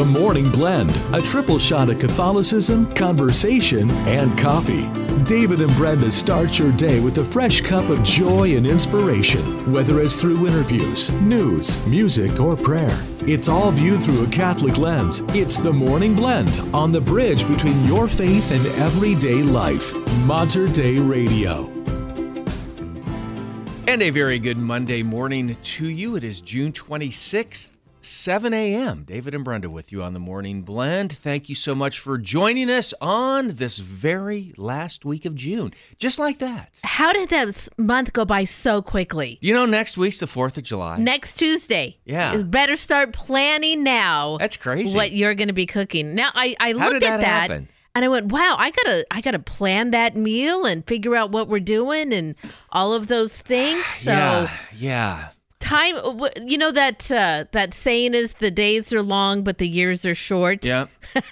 The Morning Blend, a triple shot of Catholicism, conversation, and coffee. David and Brenda start your day with a fresh cup of joy and inspiration, whether it's through interviews, news, music, or prayer. It's all viewed through a Catholic lens. It's the Morning Blend on the bridge between your faith and everyday life. Mater Dei Radio. And a very good Monday morning to you. It is June 26th, 7 a.m. David and Brenda with you on the Morning Blend. Thank you so much for joining us on this very last week of June. Just like that. How did that month go by so quickly? You know, next week's the 4th of July. Next Tuesday. Yeah. You better start planning now. That's crazy. What you're going to be cooking. Now, I, I looked did at that that. happen? And I went, wow, I gotta, I gotta plan that meal and figure out what we're doing and all of those things. So yeah, yeah. Time, you know that uh, that saying is the days are long, but the years are short. Yeah. I'm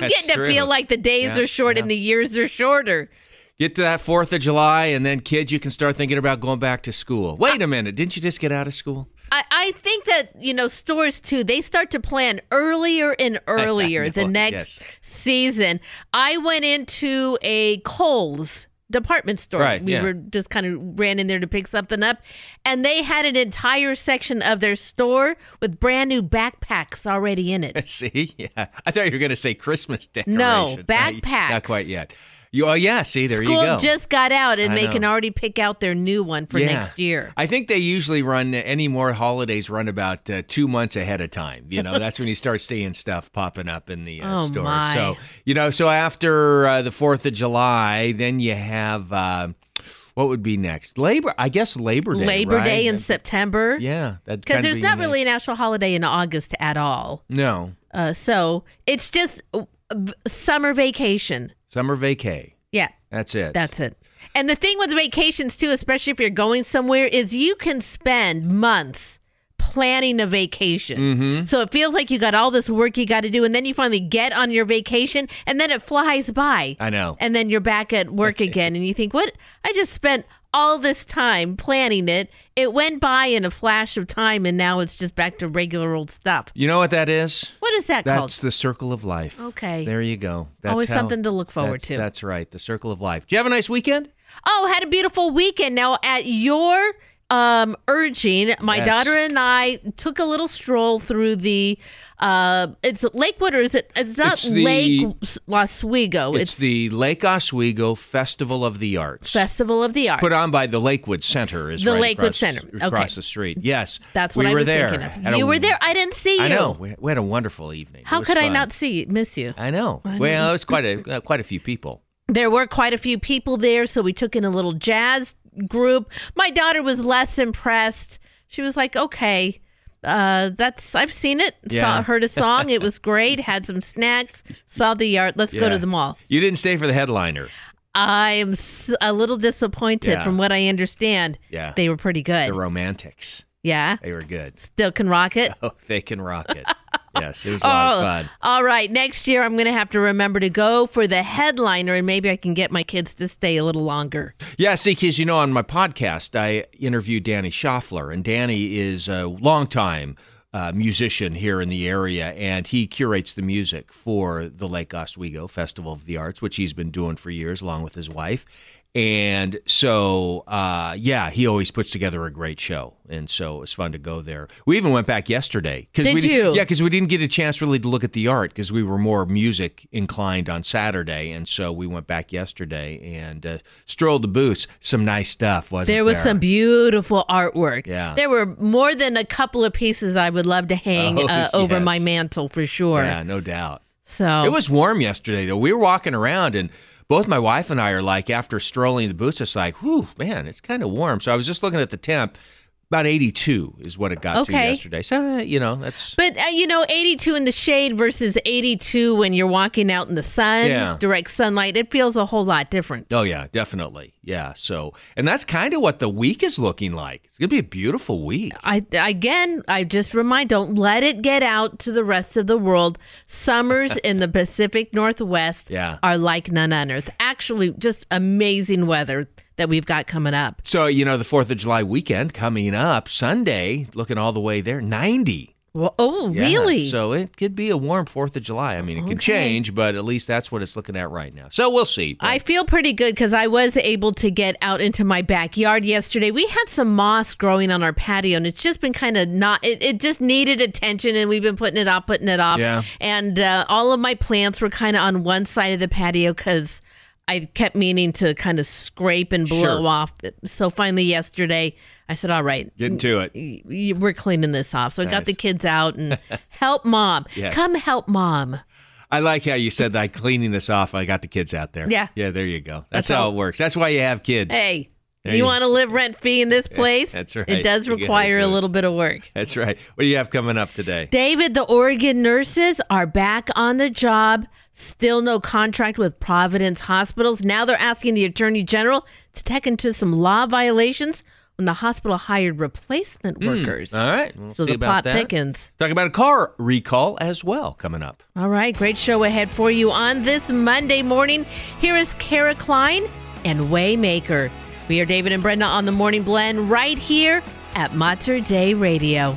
That's getting to true. feel like the days Yeah, are short yeah. and the years are shorter. Get to that 4th of July, and then, kids, you can start thinking about going back to school. Wait a minute. Didn't you just get out of school? I, I think that you know stores too. They start to plan earlier and earlier the next yes. season. I went into a Kohl's department store. Right, we yeah. were just kind of ran in there to pick something up, and they had an entire section of their store with brand new backpacks already in it. See? Yeah. I thought you were going to say Christmas decorations. No, Not- backpacks. Not quite yet. You, oh, yeah. See, there School you go. School just got out, and I they know. can already pick out their new one for Yeah. next year. I think they usually run any more holidays run about uh, two months ahead of time. You know, that's when you start seeing stuff popping up in the uh, Oh, store. my. So you know, so after uh, the Fourth of July, then you have uh, what would be next? Labor, I guess Labor Day. Labor right? Day in That- September. Yeah, Because there's not next. really a national holiday in August at all. no Uh, so it's just uh, summer vacation. Summer vacay. Yeah, That's it. that's it. And the thing with vacations too, especially if you're going somewhere, is you can spend months planning a vacation. Mm-hmm. So it feels like you got all this work you got to do, and then you finally get on your vacation, and then it flies by. I know. And then you're back at work again, and you think, "What? I just spent all this time planning it. It went by in a flash of time, and now it's just back to regular old stuff." You know what that is? What is that called? That's the circle of life. Okay. There you go. That's Always how- something to look forward that's- to. That's right. The circle of life. Do you have a nice weekend? Oh, had a beautiful weekend. Now, at your um, urging, my Yes. daughter and I took a little stroll through the. Uh, it's Lakewood, or is it? It's not It's the- Lake Oswego. It's, the Lake Oswego Festival of the Arts. Festival of the Arts. Put on by the Lakewood Center is The right Lakewood across, Center. across the street. Yes, That's we what I were was there. thinking of. Had a- You were there. I didn't see you. I know. We, we had a wonderful evening. How could I not see miss you? I know. I well, know. it was quite a uh, quite a few people. There were quite a few people there, so we took in a little jazz group. My daughter was less impressed. She was like, "Okay, uh, that's I've seen it. Yeah. Saw heard a song. It was great. Had some snacks. Saw the art. Let's go to the mall." You didn't stay for the headliner. I'm a little disappointed Yeah. from what I understand. Yeah. They were pretty good. The Romantics. yeah. They were good. Still can rock it. Oh, they can rock it. Yes, it was a lot of Oh, fun. All right. Next year, I'm going to have to remember to go for the headliner, and maybe I can get my kids to stay a little longer. Yeah, see, because you know, on my podcast, I interviewed Danny Schaffler, and Danny is a longtime uh, musician here in the area, and he curates the music for the Lake Oswego Festival of the Arts, which he's been doing for years, along with his wife. And so, uh, yeah, he always puts together a great show, and so it was fun to go there. We even went back yesterday. 'cause Did we you? Yeah, because we didn't get a chance really to look at the art because we were more music inclined on Saturday, and so we went back yesterday and uh, strolled the booths. Some nice stuff, wasn't there? There was some beautiful artwork. Yeah. There were more than a couple of pieces I would love to hang Oh, uh, over my mantle for sure. Yeah, no doubt. So It was warm yesterday though. We were walking around and. Both my wife and I are like, after strolling the booths, it's like, whew, man, it's kind of warm. So I was just looking at the temp. About 82 is what it got to yesterday. So, uh, you know, that's. But uh, you know, 82 in the shade versus 82 when you're walking out in the sun, Yeah. direct sunlight, it feels a whole lot different. Oh, yeah, definitely. Yeah. So, and that's kind of what the week is looking like. It's going to be a beautiful week. I again, I just remind don't let it get out to the rest of the world. Summers in the Pacific Northwest Yeah. are like none on earth. Actually, just amazing weather that we've got coming up. So, you know, the 4th of July weekend coming up Sunday, looking all the way there, 90. Well, oh, Yeah, really? So it could be a warm Fourth of July. I mean, it could Okay. change, but at least that's what it's looking at right now. So we'll see. But- I feel pretty good because I was able to get out into my backyard yesterday. We had some moss growing on our patio, and it's just been kind of not. It, it just needed attention, and we've been putting it off, putting it off. Yeah. And uh, all of my plants were kind of on one side of the patio because I kept meaning to kind of scrape and blow Sure. off. So finally, yesterday, I said, "All right, Get into it. we're cleaning this off." So I got the kids out and help mom. Yeah. Come help mom. I like how you said that cleaning this off. I got the kids out there. Yeah. Yeah, there you go. That's, That's how all. it works. That's why you have kids. Hey, you, you- want to live rent free in this place? that's right. It does require do a little bit of work. That's right. What do you have coming up today? David, the Oregon nurses are back on the job. Still no contract with Providence hospitals. Now they're asking the Attorney General to check into some law violations when the hospital hired replacement workers. Hmm. All right. We'll so the about plot that. thickens. Talk about a car recall as well coming up. All right, great show ahead for you on this Monday morning. Here is Kara Klein and Waymaker. We are David and Brenda on the Morning Blend right here at Mater Dei Radio.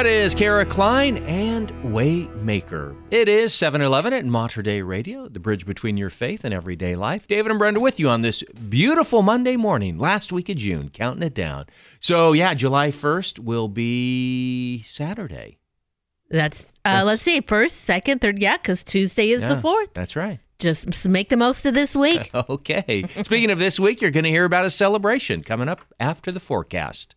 That is Kara Klein and Waymaker. It is 7-Eleven at Mater Dei Radio, the bridge between your faith and everyday life. David and Brenda with you on this beautiful Monday morning, last week of June, counting it down. So yeah, July 1st will be Saturday. That's, uh, That's- let's see, first, second, third, yeah, because Tuesday is the fourth. That's right. Just make the most of this week. Okay. Speaking of this week, you're going to hear about a celebration coming up after the forecast.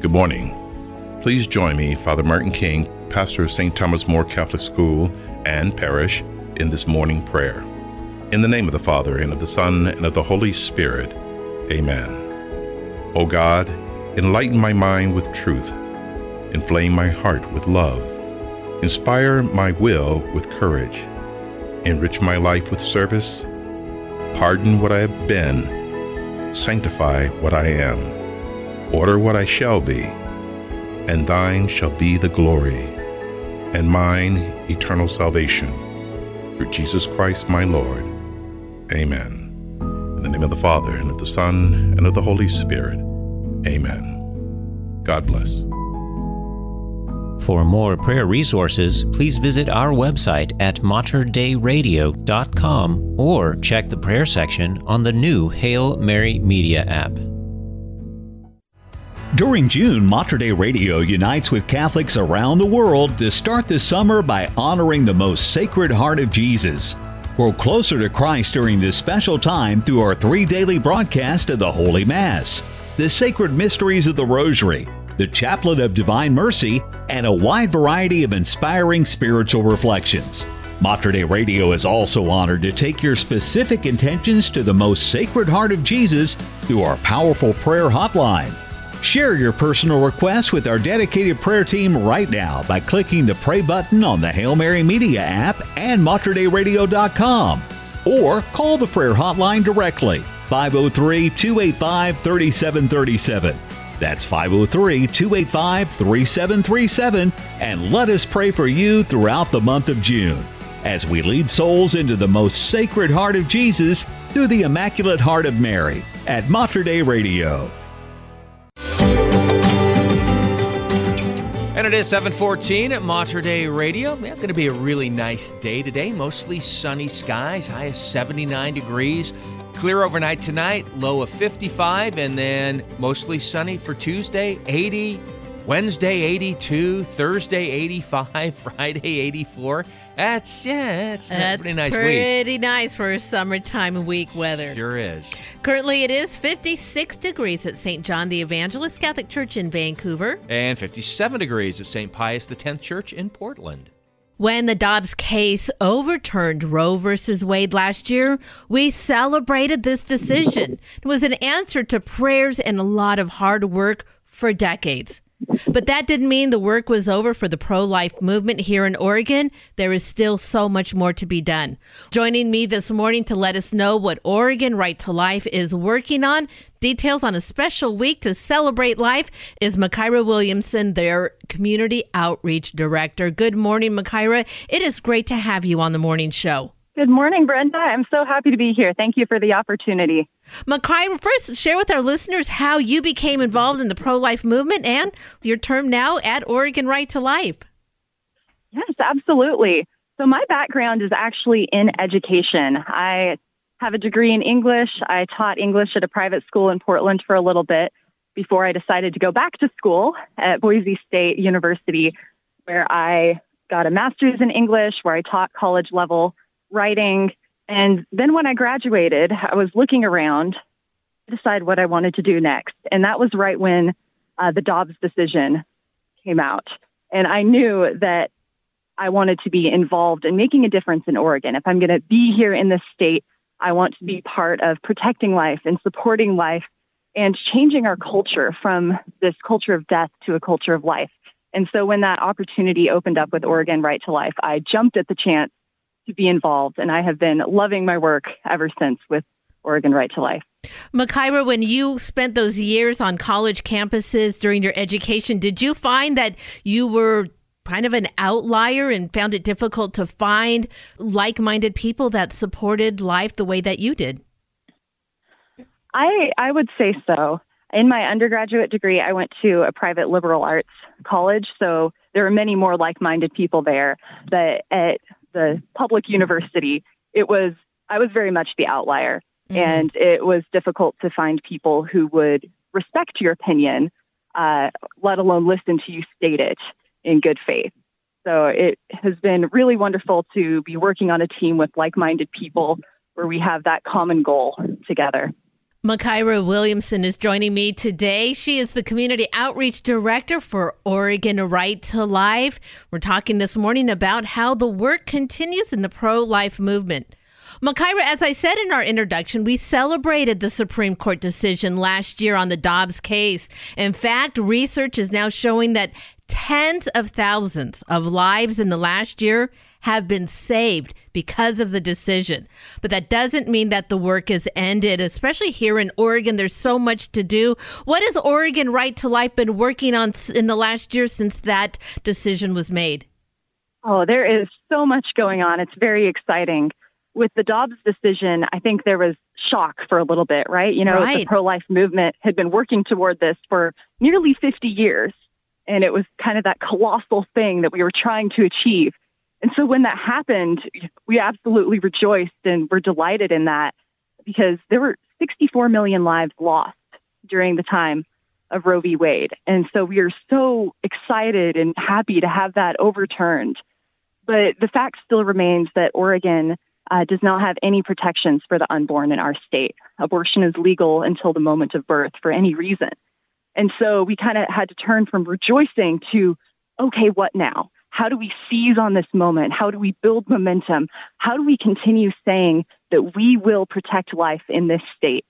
Good morning. Please join me, Father Martin King, pastor of St. Thomas More Catholic School and Parish, in this morning prayer. In the name of the Father, and of the Son, and of the Holy Spirit. Amen. O God, enlighten my mind with truth, inflame my heart with love, inspire my will with courage, enrich my life with service, pardon what I have been, sanctify what I am order what I shall be, and thine shall be the glory, and mine eternal salvation. Through Jesus Christ my Lord. Amen. In the name of the Father, and of the Son, and of the Holy Spirit. Amen. God bless. For more prayer resources, please visit our website at materdeiradio.com or check the prayer section on the new Hail Mary Media app. During June, Mater Dei Radio unites with Catholics around the world to start the summer by honoring the most sacred heart of Jesus. Grow closer to Christ during this special time through our three daily broadcasts of the Holy Mass, the sacred mysteries of the Rosary, the Chaplet of Divine Mercy, and a wide variety of inspiring spiritual reflections. Mater Dei Radio is also honored to take your specific intentions to the most sacred heart of Jesus through our powerful prayer hotline. Share your personal requests with our dedicated prayer team right now by clicking the pray button on the Hail Mary Media app and materdeiradio.com or call the prayer hotline directly 503 285 3737. That's 503 285 3737 and let us pray for you throughout the month of June as we lead souls into the most sacred heart of Jesus through the Immaculate Heart of Mary at Mater Dei Radio. And it is 714 at Mater Dei Radio. Yeah, going to be a really nice day today. Mostly sunny skies, high of 79 degrees. Clear overnight tonight, low of 55, and then mostly sunny for Tuesday, 80. Wednesday, 82. Thursday, 85. Friday, 84. That's, yeah, it's That's pretty nice week. pretty nice for summertime week weather. Sure is. Currently, it is 56 degrees at St. John the Evangelist Catholic Church in Vancouver. And 57 degrees at St. Pius X Church in Portland. When the Dobbs case overturned Roe versus Wade last year, we celebrated this decision. It was an answer to prayers and a lot of hard work for decades. But that didn't mean the work was over for the pro life movement here in Oregon. There is still so much more to be done. Joining me this morning to let us know what Oregon Right to Life is working on, details on a special week to celebrate life, is Makira Williamson, their Community Outreach Director. Good morning, Makira. It is great to have you on the morning show. Good morning, Brenda. I'm so happy to be here. Thank you for the opportunity. Makira, first share with our listeners how you became involved in the pro life movement and your term now at Oregon Right to Life. Yes, absolutely. So my background is actually in education. I have a degree in English. I taught English at a private school in Portland for a little bit before I decided to go back to school at Boise State University, where I got a master's in English, where I taught college level writing. And then when I graduated, I was looking around to decide what I wanted to do next. And that was right when uh, the Dobbs decision came out. And I knew that I wanted to be involved in making a difference in Oregon. If I'm going to be here in this state, I want to be part of protecting life and supporting life and changing our culture from this culture of death to a culture of life. And so when that opportunity opened up with Oregon Right to Life, I jumped at the chance to be involved. And I have been loving my work ever since with Oregon Right to Life. Makira, when you spent those years on college campuses during your education, did you find that you were kind of an outlier and found it difficult to find like minded people that supported life the way that you did? I, I would say so. In my undergraduate degree, I went to a private liberal arts college, so there were many more like-minded people there. But at the public university, it was I was very much the outlier, mm-hmm. and it was difficult to find people who would respect your opinion, uh, let alone listen to you state it in good faith. So it has been really wonderful to be working on a team with like-minded people where we have that common goal together. Makira Williamson is joining me today. She is the Community Outreach Director for Oregon Right to Life. We're talking this morning about how the work continues in the pro life movement. Makira, as I said in our introduction, we celebrated the Supreme Court decision last year on the Dobbs case. In fact, research is now showing that tens of thousands of lives in the last year have been saved because of the decision. But that doesn't mean that the work is ended, especially here in Oregon. There's so much to do. What has Oregon Right to Life been working on in the last year since that decision was made? Oh, there is so much going on. It's very exciting. With the Dobbs decision, I think there was shock for a little bit, right? You know, right. the pro-life movement had been working toward this for nearly 50 years. And it was kind of that colossal thing that we were trying to achieve. And so when that happened, we absolutely rejoiced and were delighted in that because there were 64 million lives lost during the time of Roe v. Wade. And so we are so excited and happy to have that overturned. But the fact still remains that Oregon uh, does not have any protections for the unborn in our state. Abortion is legal until the moment of birth for any reason. And so we kind of had to turn from rejoicing to, okay, what now? How do we seize on this moment? How do we build momentum? How do we continue saying that we will protect life in this state?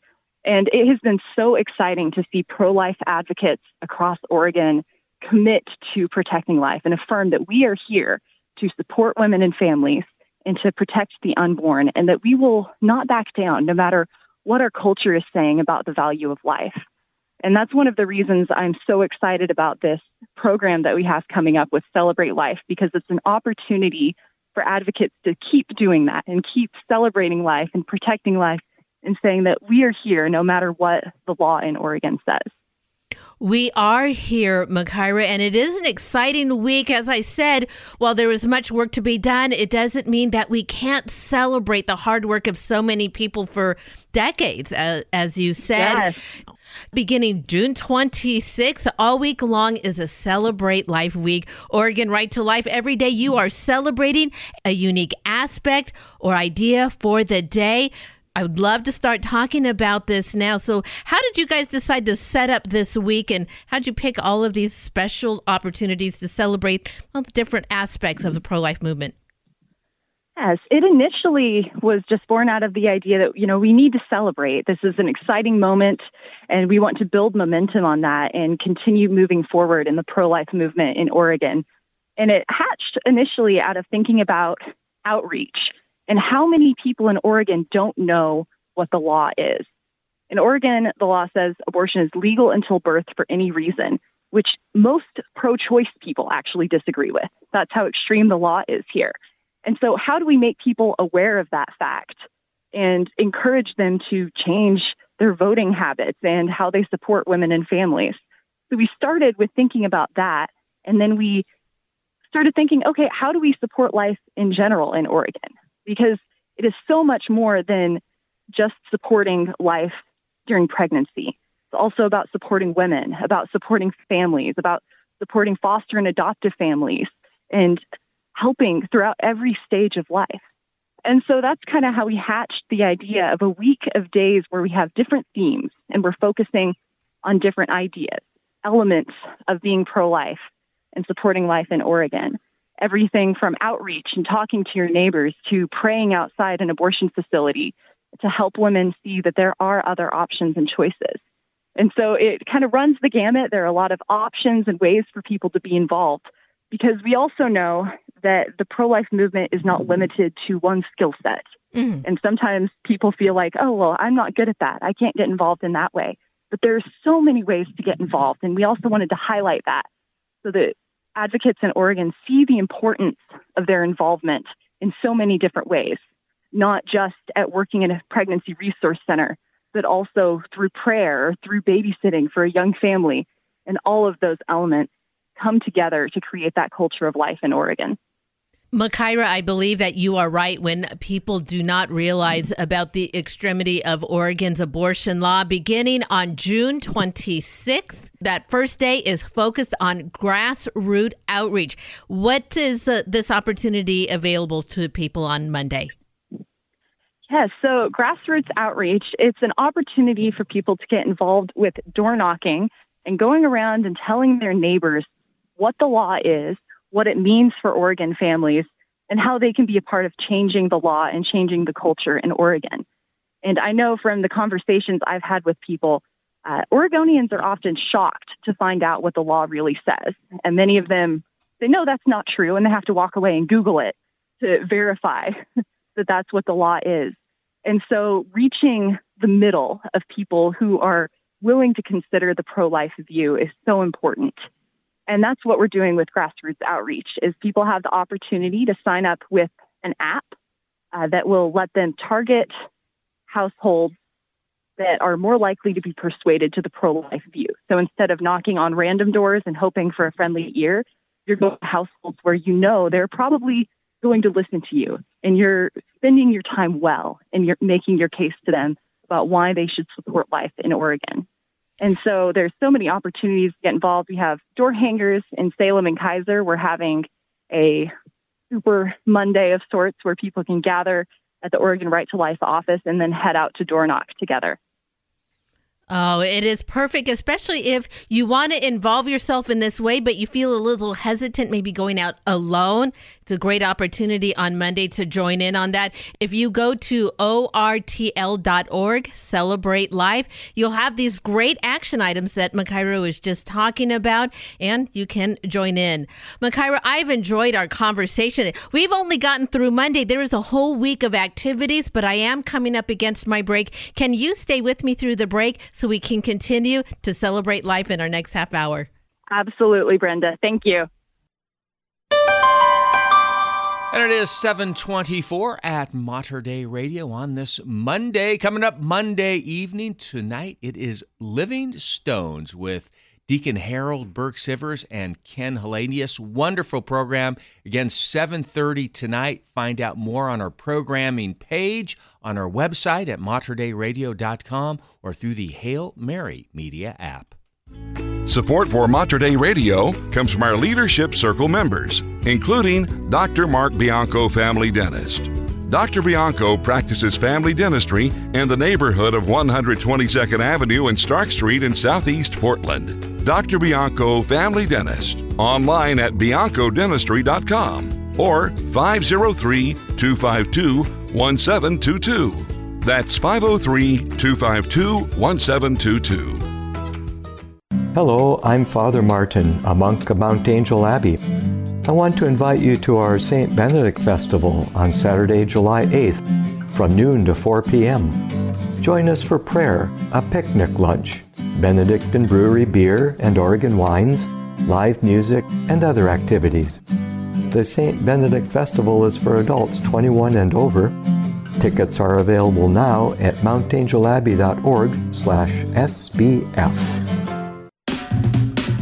And it has been so exciting to see pro-life advocates across Oregon commit to protecting life and affirm that we are here to support women and families and to protect the unborn and that we will not back down no matter what our culture is saying about the value of life. And that's one of the reasons I'm so excited about this program that we have coming up with Celebrate Life, because it's an opportunity for advocates to keep doing that and keep celebrating life and protecting life and saying that we are here no matter what the law in Oregon says. We are here, Makira, and it is an exciting week. As I said, while there is much work to be done, it doesn't mean that we can't celebrate the hard work of so many people for decades, as, as you said. Yes. Beginning June 26th, all week long is a Celebrate Life Week. Oregon Right to Life. Every day you are celebrating a unique aspect or idea for the day. I would love to start talking about this now. So, how did you guys decide to set up this week and how did you pick all of these special opportunities to celebrate all the different aspects of the pro life movement? Yes, it initially was just born out of the idea that, you know, we need to celebrate. This is an exciting moment and we want to build momentum on that and continue moving forward in the pro-life movement in Oregon. And it hatched initially out of thinking about outreach and how many people in Oregon don't know what the law is. In Oregon, the law says abortion is legal until birth for any reason, which most pro-choice people actually disagree with. That's how extreme the law is here. And so how do we make people aware of that fact and encourage them to change their voting habits and how they support women and families? So we started with thinking about that. And then we started thinking, okay, how do we support life in general in Oregon? Because it is so much more than just supporting life during pregnancy. It's also about supporting women, about supporting families, about supporting foster and adoptive families, and helping throughout every stage of life. And so that's kind of how we hatched the idea of a week of days where we have different themes and we're focusing on different ideas, elements of being pro-life and supporting life in Oregon everything from outreach and talking to your neighbors to praying outside an abortion facility to help women see that there are other options and choices. And so it kind of runs the gamut. There are a lot of options and ways for people to be involved because we also know that the pro-life movement is not limited to one skill set. Mhm. And sometimes people feel like, oh, well, I'm not good at that. I can't get involved in that way. But there are so many ways to get involved. And we also wanted to highlight that so that advocates in Oregon see the importance of their involvement in so many different ways, not just at working in a pregnancy resource center, but also through prayer, through babysitting for a young family. And all of those elements come together to create that culture of life in Oregon. Makaira, I believe that you are right when people do not realize about the extremity of Oregon's abortion law. Beginning on June 26th, that first day is focused on grassroots outreach. What is uh, this opportunity available to people on Monday? Yes, so grassroots outreach, it's an opportunity for people to get involved with door knocking and going around and telling their neighbors what the law is, what it means for Oregon families, and how they can be a part of changing the law and changing the culture in Oregon. And I know from the conversations I've had with people, uh, Oregonians are often shocked to find out what the law really says. And many of them, say, no, that's not true and they have to walk away and Google it to verify that that's what the law is. And so reaching the middle of people who are willing to consider the pro-life view is so important. And that's what we're doing with grassroots outreach is people have the opportunity to sign up with an app uh, that will let them target households that are more likely to be persuaded to the pro-life view. So instead of knocking on random doors and hoping for a friendly ear, you're going to households where you know they're probably going to listen to you and you're spending your time well and you're making your case to them about why they should support life in Oregon. And so there's so many opportunities to get involved. We have door hangers in Salem and Keizer. We're having a super Monday of sorts where people can gather at the Oregon Right to Life office and then head out to door knock together. Oh, it is perfect, especially if you want to involve yourself in this way, but you feel a little hesitant maybe going out alone. It's a great opportunity on Monday to join in on that. If you go to ortl.org, celebrate life, you'll have these great action items that Makaira was just talking about, and you can join in. Makaira, I've enjoyed our conversation. We've only gotten through Monday. There is a whole week of activities, but I am coming up against my break. Can you stay with me through the break so we can continue to celebrate life in our next half hour? Absolutely, Brenda. Thank you. And it is 724 at Mater Dei Radio on this Monday. Coming up Monday evening tonight, it is Living Stones with Deacon Harold Burke Sivers and Ken Hellenius. Wonderful program. Again, 7.30 tonight. Find out more on our programming page on our website at materdeiradio.com or through the Hail Mary Media app. Support for Mater Dei Radio comes from our Leadership Circle members, including Dr. Mark Bianco, family dentist. Dr. Bianco practices family dentistry in the neighborhood of 122nd Avenue and Stark Street in Southeast Portland. Dr. Bianco, family dentist, online at biancodentistry.com or 503 252 1722. That's 503 252 1722. Hello, I'm Father Martin, a monk of Mount Angel Abbey. I want to invite you to our St. Benedict Festival on Saturday, July 8th from noon to 4 p.m. Join us for prayer, a picnic lunch, Benedictine Brewery beer and Oregon wines, live music, and other activities. The St. Benedict Festival is for adults 21 and over. Tickets are available now at mountangelabbey.org slash sbf.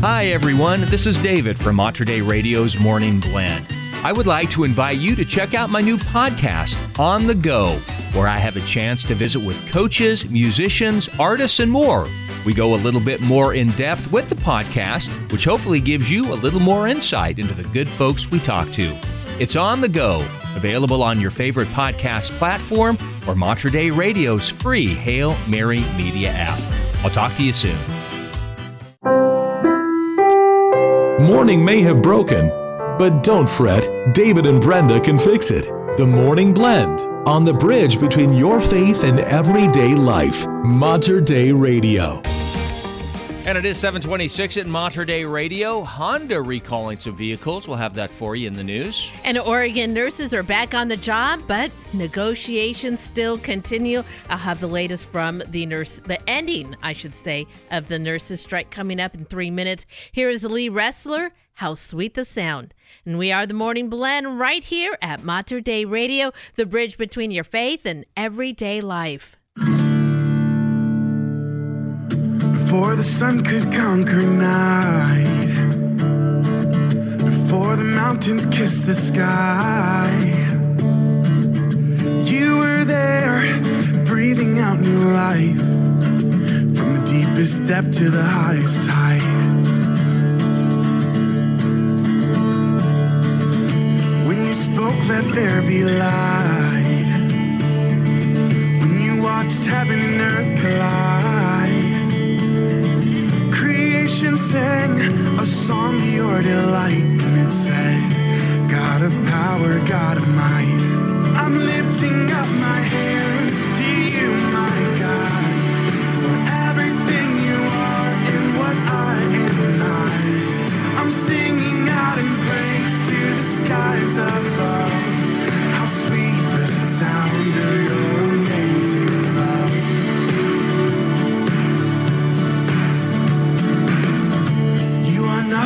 Hi, everyone. This is David from Mater Dei Radio's Morning Blend. I would like to invite you to check out my new podcast, On the Go, where I have a chance to visit with coaches, musicians, artists, and more. We go a little bit more in depth with the podcast, which hopefully gives you a little more insight into the good folks we talk to. It's On the Go, available on your favorite podcast platform or Mater Dei Radio's free Hail Mary Media app. I'll talk to you soon. Morning may have broken, but don't fret. David and Brenda can fix it. The Morning Blend on the bridge between your faith and everyday life. Mater Dei Radio. And it is 726 at Mater Dei Radio. Honda recalling some vehicles. We'll have that for you in the news. And Oregon nurses are back on the job, but negotiations still continue. I'll have the latest from the nurse, the ending, I should say, of the nurses' strike coming up in three minutes. Here is Lee Wrestler. How sweet the sound. And we are the Morning Blend right here at Mater Dei Radio, the bridge between your faith and everyday life. Before the sun could conquer night, before the mountains kissed the sky, you were there, breathing out new life from the deepest depth to the highest height. When you spoke, let there be light. When you watched heaven and earth collide creation sang a song to your delight, and it said, God of power, God of might. I'm lifting up my hands to you, my God, for everything you are and what I am not. I'm singing out in praise to the skies above.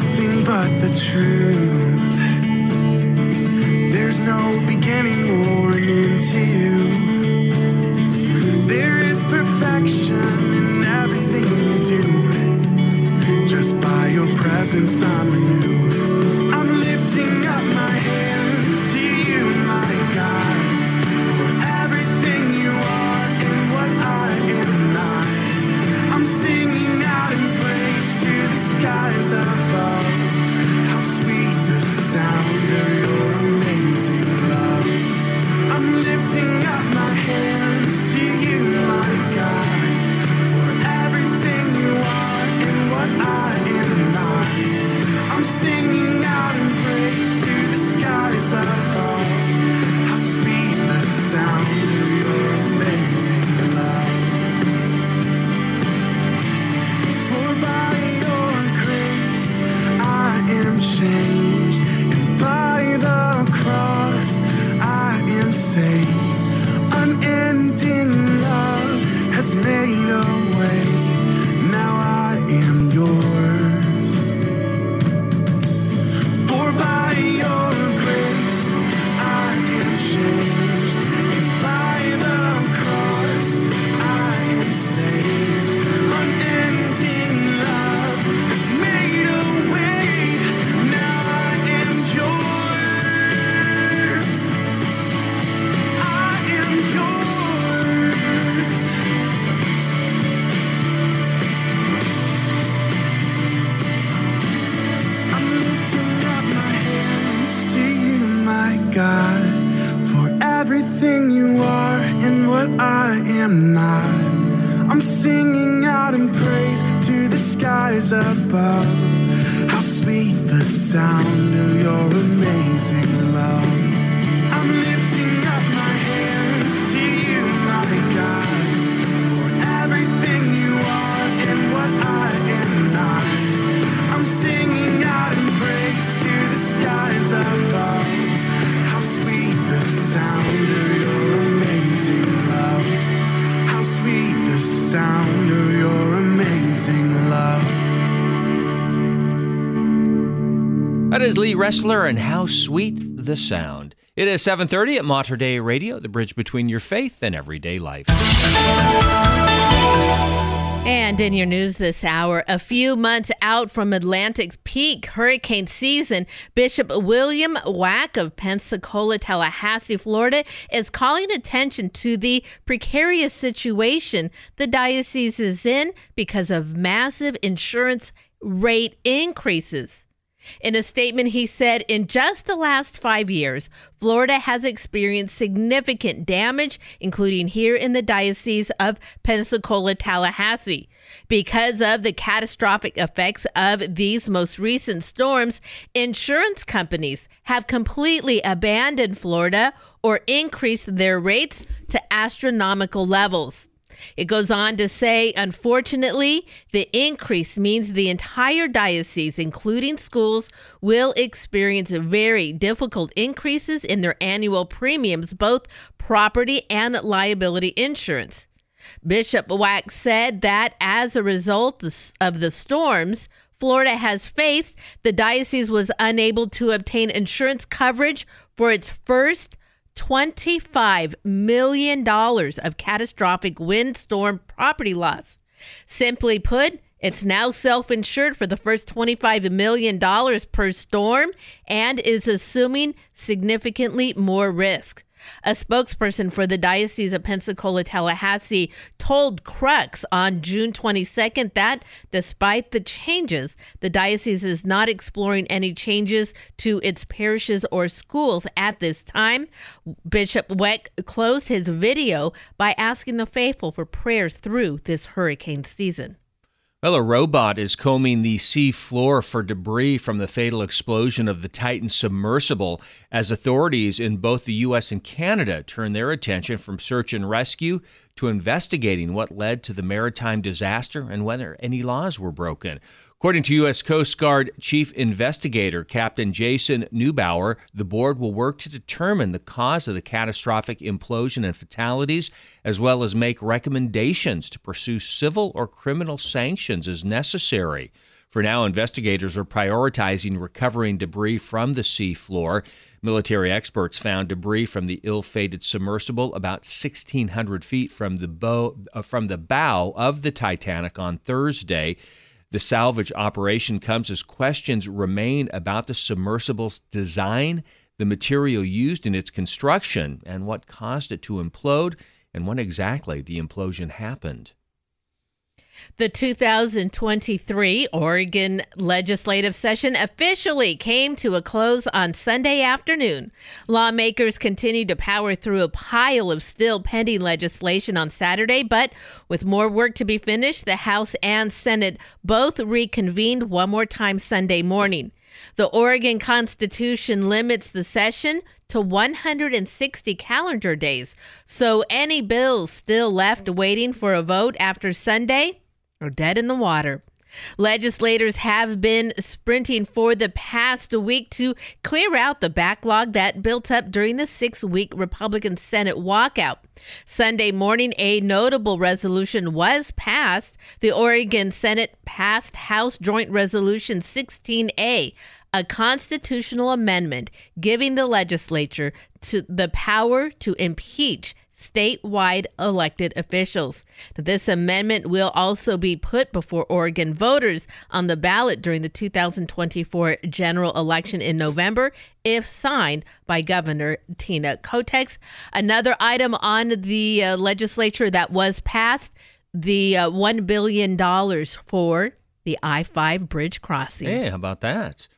Nothing but the truth. There's no beginning or an end to you. There is perfection in everything you do. Just by your presence, I'm renewed. Wrestler and How Sweet the Sound. It is 7:30 at Mater Dei Radio, the bridge between your faith and everyday life. And in your news this hour, a few months out from Atlantic's peak hurricane season, Bishop William Wack of Pensacola, Tallahassee, Florida, is calling attention to the precarious situation the diocese is in because of massive insurance rate increases. In a statement, he said, in just the last five years, Florida has experienced significant damage, including here in the Diocese of Pensacola, Tallahassee. Because of the catastrophic effects of these most recent storms, insurance companies have completely abandoned Florida or increased their rates to astronomical levels. It goes on to say, unfortunately, the increase means the entire diocese, including schools, will experience very difficult increases in their annual premiums, both property and liability insurance. Bishop Wack said that as a result of the storms Florida has faced, the diocese was unable to obtain insurance coverage for its first $25 million of catastrophic windstorm property loss. Simply put, it's now self insured for the first $25 million per storm and is assuming significantly more risk. A spokesperson for the Diocese of Pensacola Tallahassee told Crux on June 22nd that despite the changes, the diocese is not exploring any changes to its parishes or schools at this time. Bishop Wack closed his video by asking the faithful for prayers through this hurricane season. Well, a robot is combing the sea floor for debris from the fatal explosion of the Titan submersible as authorities in both the U.S. and Canada turn their attention from search and rescue to investigating what led to the maritime disaster and whether any laws were broken. According to U.S. Coast Guard Chief Investigator Captain Jason Neubauer, the board will work to determine the cause of the catastrophic implosion and fatalities, as well as make recommendations to pursue civil or criminal sanctions as necessary. For now, investigators are prioritizing recovering debris from the seafloor. Military experts found debris from the ill-fated submersible about 1,600 feet from the, bow, uh, from the bow of the Titanic on Thursday. The salvage operation comes as questions remain about the submersible's design, the material used in its construction, and what caused it to implode, and when exactly the implosion happened. The 2023 Oregon legislative session officially came to a close on Sunday afternoon. Lawmakers continued to power through a pile of still pending legislation on Saturday, but with more work to be finished, the House and Senate both reconvened one more time Sunday morning. The Oregon Constitution limits the session to 160 calendar days, so any bills still left waiting for a vote after Sunday are dead in the water. Legislators have been sprinting for the past week to clear out the backlog that built up during the six week Republican Senate walkout. Sunday morning, a notable resolution was passed. The Oregon Senate passed House Joint Resolution 16A, a constitutional amendment giving the legislature the power to impeach statewide elected officials. This amendment will also be put before Oregon voters on the ballot during the 2024 general election in November if signed by Governor Tina Kotek. Another item on the uh, legislature that was passed the uh, $1 billion for the I 5 bridge crossing. Hey, how about that?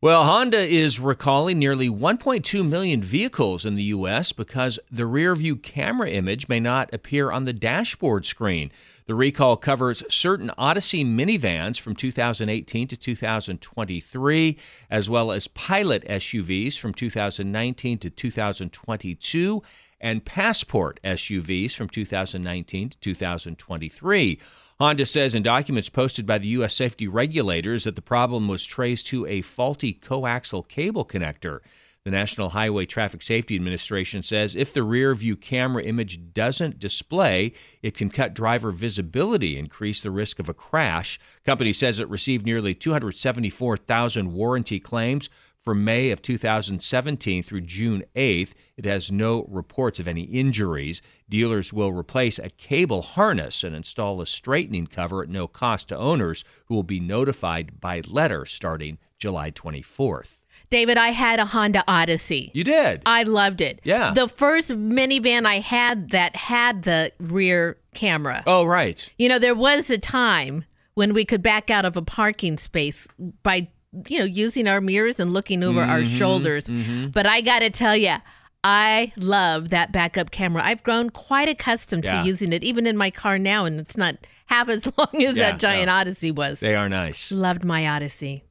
Well, Honda is recalling nearly 1.2 million vehicles in the U.S. because the rear view camera image may not appear on the dashboard screen. The recall covers certain Odyssey minivans from 2018 to 2023, as well as pilot SUVs from 2019 to 2022, and Passport SUVs from 2019 to 2023. Honda says in documents posted by the U.S. safety regulators that the problem was traced to a faulty coaxial cable connector. The National Highway Traffic Safety Administration says if the rear view camera image doesn't display, it can cut driver visibility, increase the risk of a crash. Company says it received nearly 274,000 warranty claims from May of 2017 through June 8th. It has no reports of any injuries. Dealers will replace a cable harness and install a straightening cover at no cost to owners who will be notified by letter starting July 24th. David, I had a Honda Odyssey. You did? I loved it. Yeah. The first minivan I had that had the rear camera. Oh, right. You know, there was a time when we could back out of a parking space by you know, using our mirrors and looking over mm-hmm, our shoulders. Mm-hmm. But I got to tell you, I love that backup camera. I've grown quite accustomed yeah. to using it, even in my car now, and it's not half as long as yeah, that giant no. Odyssey was. They are nice. Loved my Odyssey.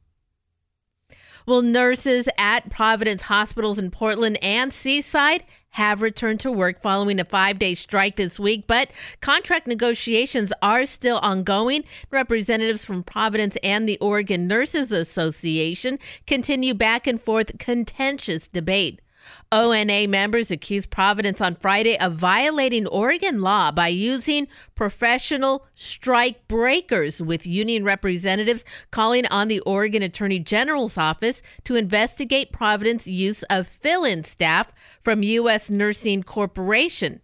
Well, nurses at Providence hospitals in Portland and Seaside have returned to work following a five day strike this week, but contract negotiations are still ongoing. Representatives from Providence and the Oregon Nurses Association continue back and forth contentious debate. ONA members accused Providence on Friday of violating Oregon law by using professional strike breakers, with union representatives calling on the Oregon Attorney General's office to investigate Providence's use of fill in staff from U.S. Nursing Corporation.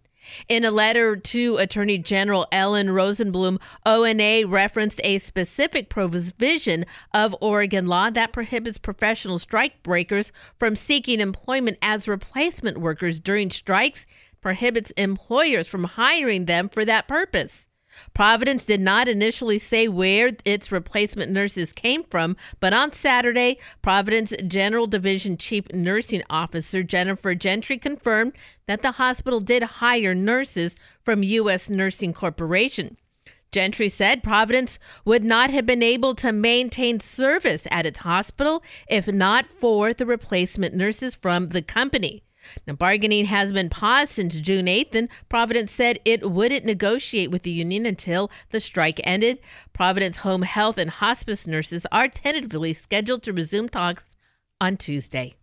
In a letter to Attorney General Ellen Rosenblum, ONA referenced a specific provision of Oregon law that prohibits professional strike breakers from seeking employment as replacement workers during strikes, prohibits employers from hiring them for that purpose. Providence did not initially say where its replacement nurses came from, but on Saturday, Providence General Division Chief Nursing Officer Jennifer Gentry confirmed that the hospital did hire nurses from U.S. Nursing Corporation. Gentry said Providence would not have been able to maintain service at its hospital if not for the replacement nurses from the company. Now, bargaining has been paused since June 8th, and Providence said it wouldn't negotiate with the union until the strike ended. Providence home health and hospice nurses are tentatively scheduled to resume talks on Tuesday.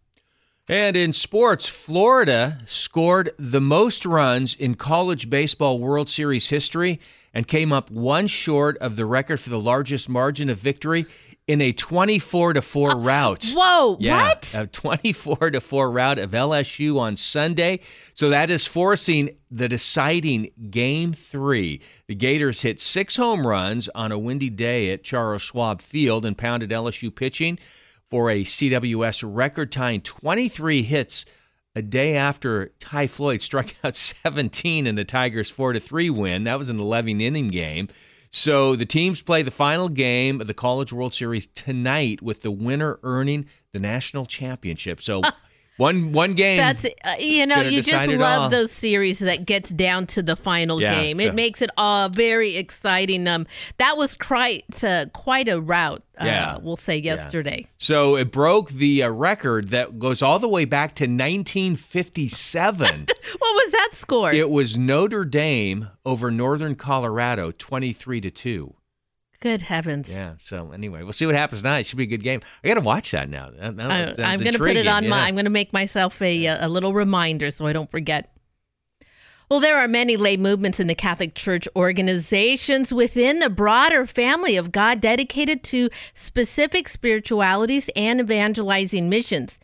And in sports, Florida scored the most runs in college baseball World Series history and came up one short of the record for the largest margin of victory in a 24 to 4 uh, route. Whoa, Yeah, what? a 24 to 4 route of LSU on Sunday. So that is forcing the deciding game 3. The Gators hit 6 home runs on a windy day at Charles Schwab Field and pounded LSU pitching for a CWS record tying 23 hits a day after Ty Floyd struck out 17 in the Tigers 4 to 3 win. That was an 11 inning game. So the teams play the final game of the College World Series tonight with the winner earning the national championship. So one one game. That's uh, you know you just love all. those series that gets down to the final Yeah, game. It yeah. makes it all very exciting. Um, that was quite uh, quite a route. Uh, Yeah. we'll say yesterday. So it broke the uh, record that goes all the way back to 1957. What was that score? it was Notre Dame over Northern Colorado, 23 to two. Good heavens! Yeah. So anyway, we'll see what happens tonight. Should be a good game. I got to watch that now. That- that I, I'm going to put it on my. I'm going to make myself a uh, a little reminder so I don't forget. Well, there are many lay movements in the Catholic Church organizations within the broader family of God dedicated to specific spiritualities and evangelizing missions.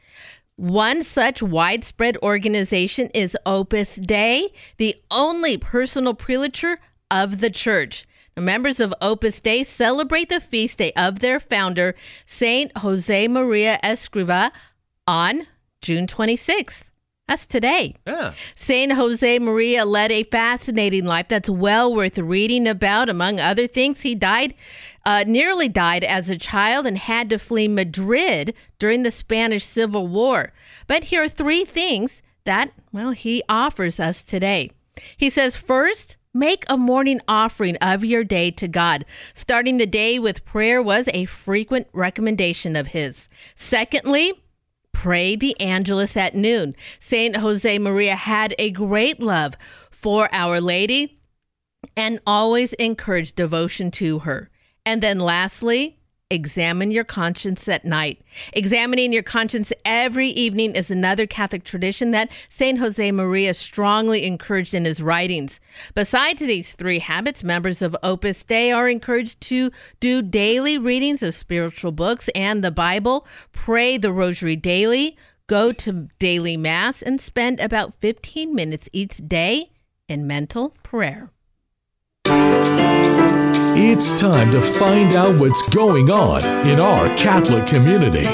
One such widespread organization is Opus Dei, the only personal prelature of the church. Members of Opus Dei celebrate the feast day of their founder, Saint Jose Maria Escriva, on June 26th. That's today. Yeah. Saint Jose Maria led a fascinating life that's well worth reading about. Among other things, he died, uh, nearly died as a child and had to flee Madrid during the Spanish Civil War. But here are three things that, well, he offers us today. He says, first, Make a morning offering of your day to God. Starting the day with prayer was a frequent recommendation of his. Secondly, pray the Angelus at noon. Saint Jose Maria had a great love for Our Lady and always encouraged devotion to her. And then lastly, examine your conscience at night. Examining your conscience every evening is another Catholic tradition that Saint Jose Maria strongly encouraged in his writings. Besides these three habits, members of Opus Dei are encouraged to do daily readings of spiritual books and the Bible, pray the rosary daily, go to daily mass, and spend about 15 minutes each day in mental prayer. It's time to find out what's going on in our Catholic community.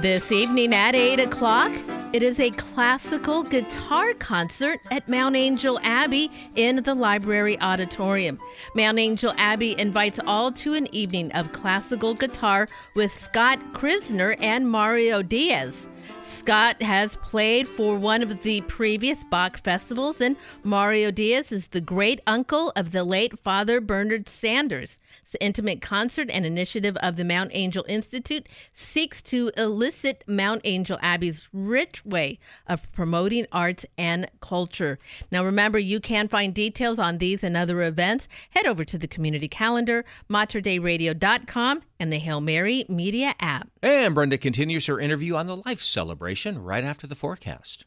This evening at 8 o'clock, it is a classical guitar concert at Mount Angel Abbey in the library auditorium. Mount Angel Abbey invites all to an evening of classical guitar with Scott Krisner and Mario Diaz. Scott has played for one of the previous Bach festivals, and Mario Diaz is the great uncle of the late Father Bernard Sanders. The intimate concert and initiative of the Mount Angel Institute seeks to elicit Mount Angel Abbey's rich way of promoting arts and culture. Now, remember, you can find details on these and other events. Head over to the community calendar, materdeiradio.com, and the Hail Mary Media app. And Brenda continues her interview on the life celebration right after the forecast.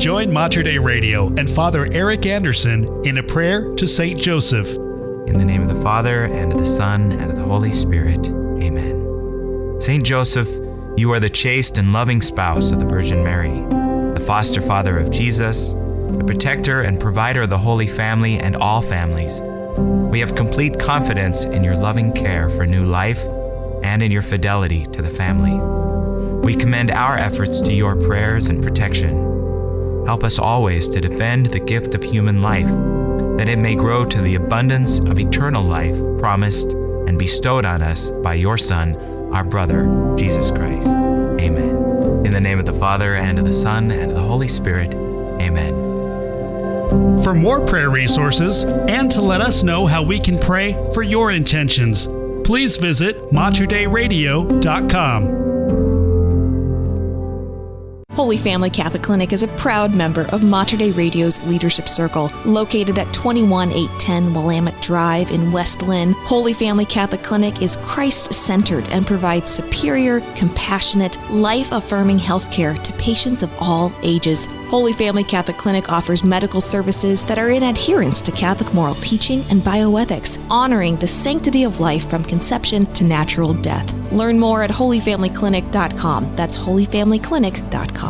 Join Mater Dei Radio and Father Eric Anderson in a prayer to Saint Joseph. In the name of the Father, and of the Son, and of the Holy Spirit. Amen. Saint Joseph, you are the chaste and loving spouse of the Virgin Mary, the foster father of Jesus, the protector and provider of the Holy Family and all families. We have complete confidence in your loving care for new life and in your fidelity to the family. We commend our efforts to your prayers and protection. Help us always to defend the gift of human life, that it may grow to the abundance of eternal life promised and bestowed on us by your Son, our brother, Jesus Christ. Amen. In the name of the Father, and of the Son, and of the Holy Spirit. Amen. For more prayer resources and to let us know how we can pray for your intentions, please visit materdeiradio.com. Holy Family Catholic Clinic is a proud member of Mater Dei Radio's Leadership Circle. Located at 21810 Willamette Drive in West Linn, Holy Family Catholic Clinic is Christ centered and provides superior, compassionate, life affirming health care to patients of all ages. Holy Family Catholic Clinic offers medical services that are in adherence to Catholic moral teaching and bioethics, honoring the sanctity of life from conception to natural death. Learn more at holyfamilyclinic.com. That's holyfamilyclinic.com.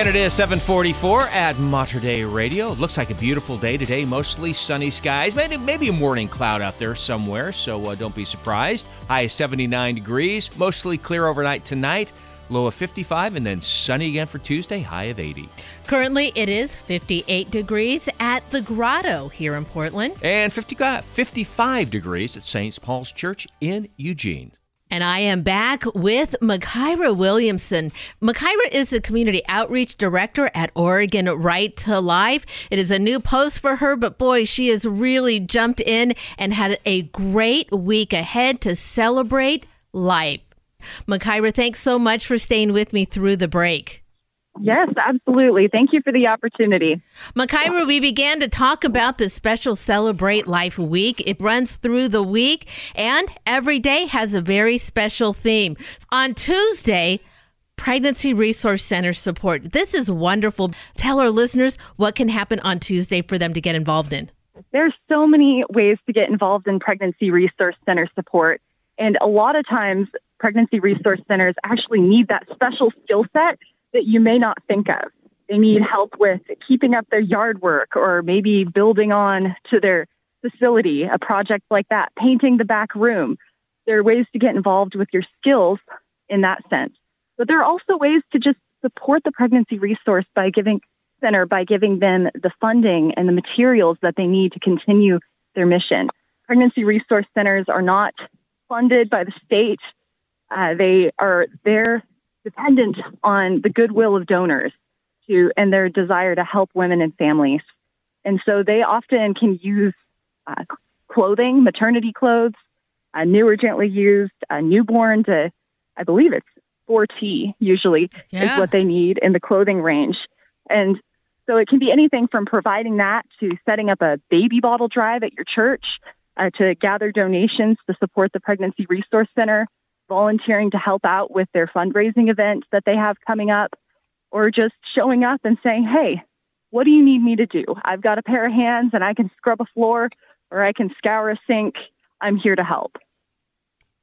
And it is 744 at Mater Dei Radio. It looks like a beautiful day today, mostly sunny skies. Maybe, maybe a morning cloud out there somewhere, so uh, don't be surprised. High of 79 degrees, mostly clear overnight tonight. Low of 55, and then sunny again for Tuesday, high of 80. Currently, it is 58 degrees at the Grotto here in Portland. And 50, 55 degrees at St. Paul's Church in Eugene. And I am back with Makaira Williamson. Makaira is the community outreach director at Oregon Right to Life. It is a new post for her, but boy, she has really jumped in and had a great week ahead to celebrate life. Makaira, thanks so much for staying with me through the break. Yes, absolutely. Thank you for the opportunity. Makaira, we began to talk about the special Celebrate Life Week. It runs through the week, and every day has a very special theme. On Tuesday, Pregnancy Resource Center support. This is wonderful. Tell our listeners what can happen on Tuesday for them to get involved in. There's so many ways to get involved in Pregnancy Resource Center support. And a lot of times, pregnancy resource centers actually need that special skill set that you may not think of. They need help with keeping up their yard work or maybe building on to their facility, a project like that, painting the back room. There are ways to get involved with your skills in that sense. But there are also ways to just support the pregnancy resource by giving center by giving them the funding and the materials that they need to continue their mission. Pregnancy resource centers are not funded by the state. Uh, they are there dependent on the goodwill of donors to and their desire to help women and families. And so they often can use uh, clothing, maternity clothes, uh, new or gently used, uh, newborn to, I believe it's 4T usually Yeah. is what they need in the clothing range. And so it can be anything from providing that to setting up a baby bottle drive at your church, uh, to gather donations to support the Pregnancy Resource Center, volunteering to help out with their fundraising events that they have coming up, or just showing up and saying, hey, what do you need me to do? I've got a pair of hands and I can scrub a floor or I can scour a sink. I'm here to help.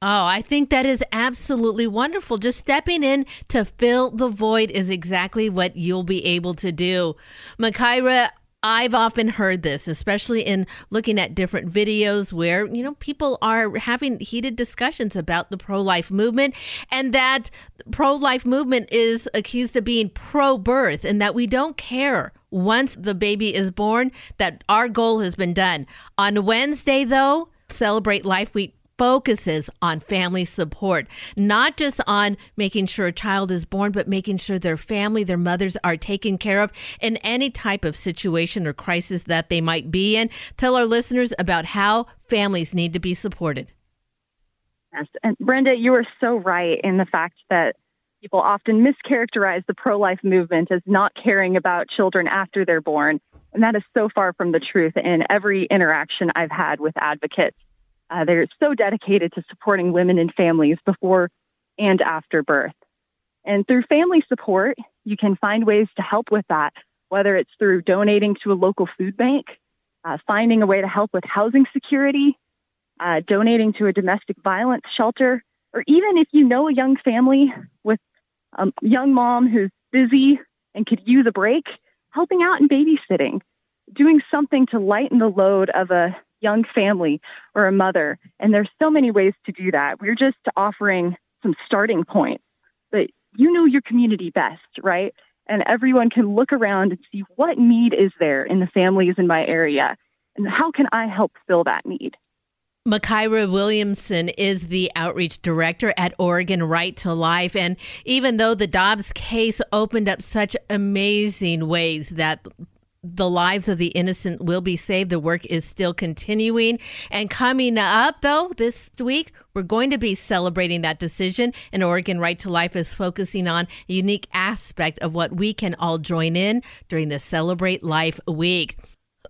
Oh, I think that is absolutely wonderful. Just stepping in to fill the void is exactly what you'll be able to do. Makaira, I've often heard this, especially in looking at different videos where, you know, people are having heated discussions about the pro life movement and that pro life movement is accused of being pro birth and that we don't care once the baby is born, that our goal has been done. On Wednesday, though, Celebrate Life Week focuses on family support, not just on making sure a child is born, but making sure their family, their mothers are taken care of in any type of situation or crisis that they might be in. Tell our listeners about how families need to be supported. Yes. And Brenda, you are so right in the fact that people often mischaracterize the pro-life movement as not caring about children after they're born. And that is so far from the truth in every interaction I've had with advocates. Uh, they're so dedicated to supporting women and families before and after birth. And through family support, you can find ways to help with that, whether it's through donating to a local food bank, uh, finding a way to help with housing security, uh, donating to a domestic violence shelter, or even if you know a young family with a young mom who's busy and could use a break, helping out in babysitting, doing something to lighten the load of a young family or a mother. And there's so many ways to do that. We're just offering some starting points. But you know your community best, right? And everyone can look around and see what need is there in the families in my area and how can I help fill that need? Makaira Williamson is the outreach director at Oregon Right to Life. And even though the Dobbs case opened up such amazing ways that the lives of the innocent will be saved. The work is still continuing. And coming up, though, this week, we're going to be celebrating that decision. And Oregon Right to Life is focusing on a unique aspect of what we can all join in during the Celebrate Life Week.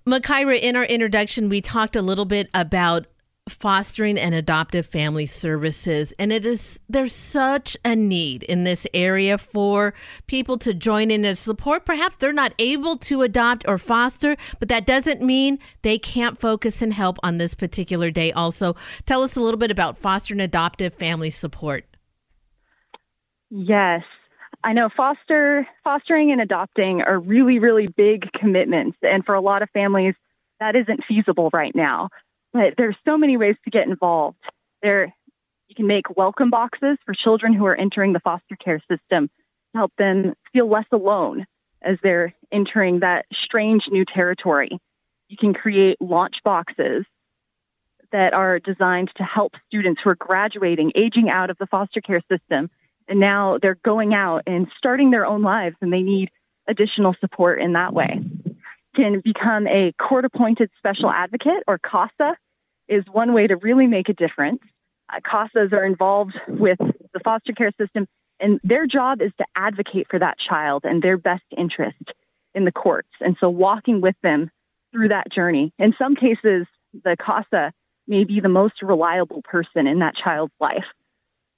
Makaira, in our introduction, we talked a little bit about fostering and adoptive family services. And it is there's such a need in this area for people to join in and support. Perhaps they're not able to adopt or foster but that doesn't mean they can't focus and help on this particular day. Also tell us a little bit about foster and adoptive family support. Yes. I know foster fostering and adopting are really really big commitments. And for a lot of families that isn't feasible right now. But there's so many ways to get involved. There you can make welcome boxes for children who are entering the foster care system to help them feel less alone as they're entering that strange new territory. You can create launch boxes that are designed to help students who are graduating, aging out of the foster care system, and now they're going out and starting their own lives and they need additional support in that way. Can become a court appointed special advocate or CASA is one way to really make a difference. Uh, CASAs are involved with the foster care system and their job is to advocate for that child and their best interest in the courts. And so walking with them through that journey. In some cases, the CASA may be the most reliable person in that child's life.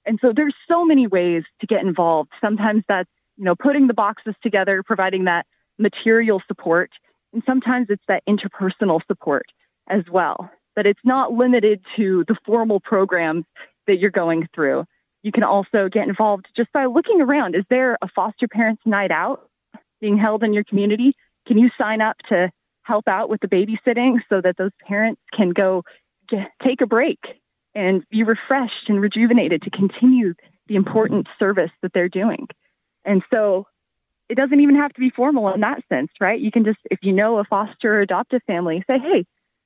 And so there's so many ways to get involved. Sometimes that's, you know, putting the boxes together, providing that material support. And sometimes it's that interpersonal support as well. But it's not limited to the formal programs that you're going through. You can also get involved just by looking around. Is there a foster parents night out being held in your community? Can you sign up to help out with the babysitting so that those parents can go get, take a break and be refreshed and rejuvenated to continue the important service that they're doing? And so it doesn't even have to be formal in that sense, right? You can just, if you know a foster or adoptive family, say, hey,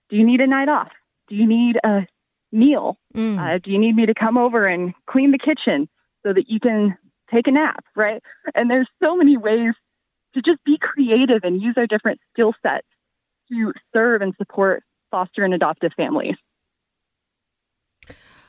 do you need a night off? Do you need a meal? Uh, do you need me to come over and clean the kitchen so that you can take a nap, right? And there's so many ways to just be creative and use our different skill sets to serve and support foster and adoptive families.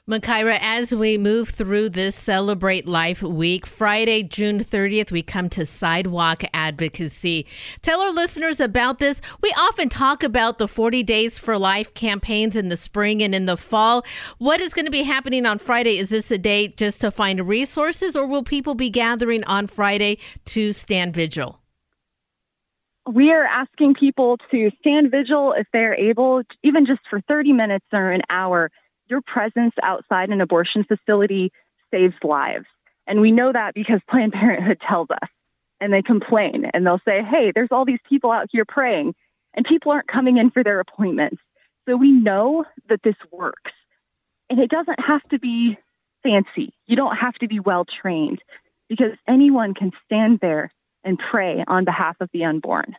Makaira, as we move through this Celebrate Life week, Friday, June 30th, we come to Sidewalk Advocacy. Tell our listeners about this. We often talk about the 40 Days for Life campaigns in the spring and in the fall. What is going to be happening on Friday? Is this a day just to find resources, or will people be gathering on Friday to stand vigil? We are asking people to stand vigil if they're able, even just for 30 minutes or an hour your presence outside an abortion facility saves lives. And we know that because Planned Parenthood tells us. And they complain and they'll say, hey, there's all these people out here praying and people aren't coming in for their appointments. So we know that this works. And it doesn't have to be fancy. You don't have to be well trained because anyone can stand there and pray on behalf of the unborn.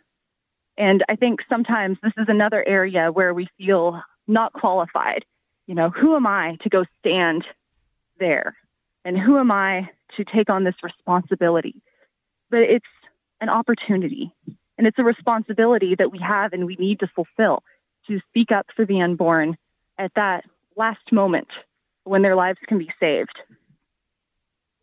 And I think sometimes this is another area where we feel not qualified you know, who am I to go stand there? And who am I to take on this responsibility? But it's an opportunity and it's a responsibility that we have and we need to fulfill to speak up for the unborn at that last moment when their lives can be saved.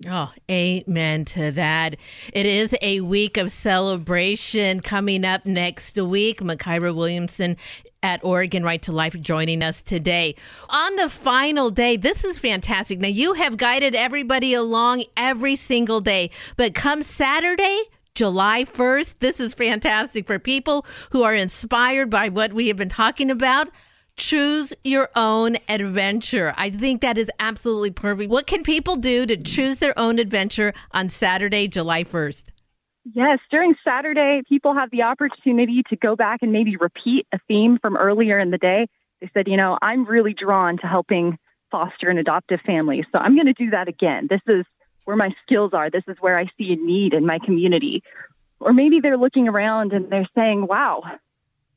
Oh, amen to that. It is a week of celebration coming up next week. Makaira Williamson at Oregon Right to Life joining us today. On the final day, this is fantastic. Now, you have guided everybody along every single day, but come Saturday, July 1st, this is fantastic for people who are inspired by what we have been talking about. Choose your own adventure. I think that is absolutely perfect. What can people do to choose their own adventure on Saturday, July 1st? Yes, during Saturday, people have the opportunity to go back and maybe repeat a theme from earlier in the day. They said, you know, I'm really drawn to helping foster and adoptive families. So I'm going to do that again. This is where my skills are. This is where I see a need in my community. Or maybe they're looking around and they're saying, wow,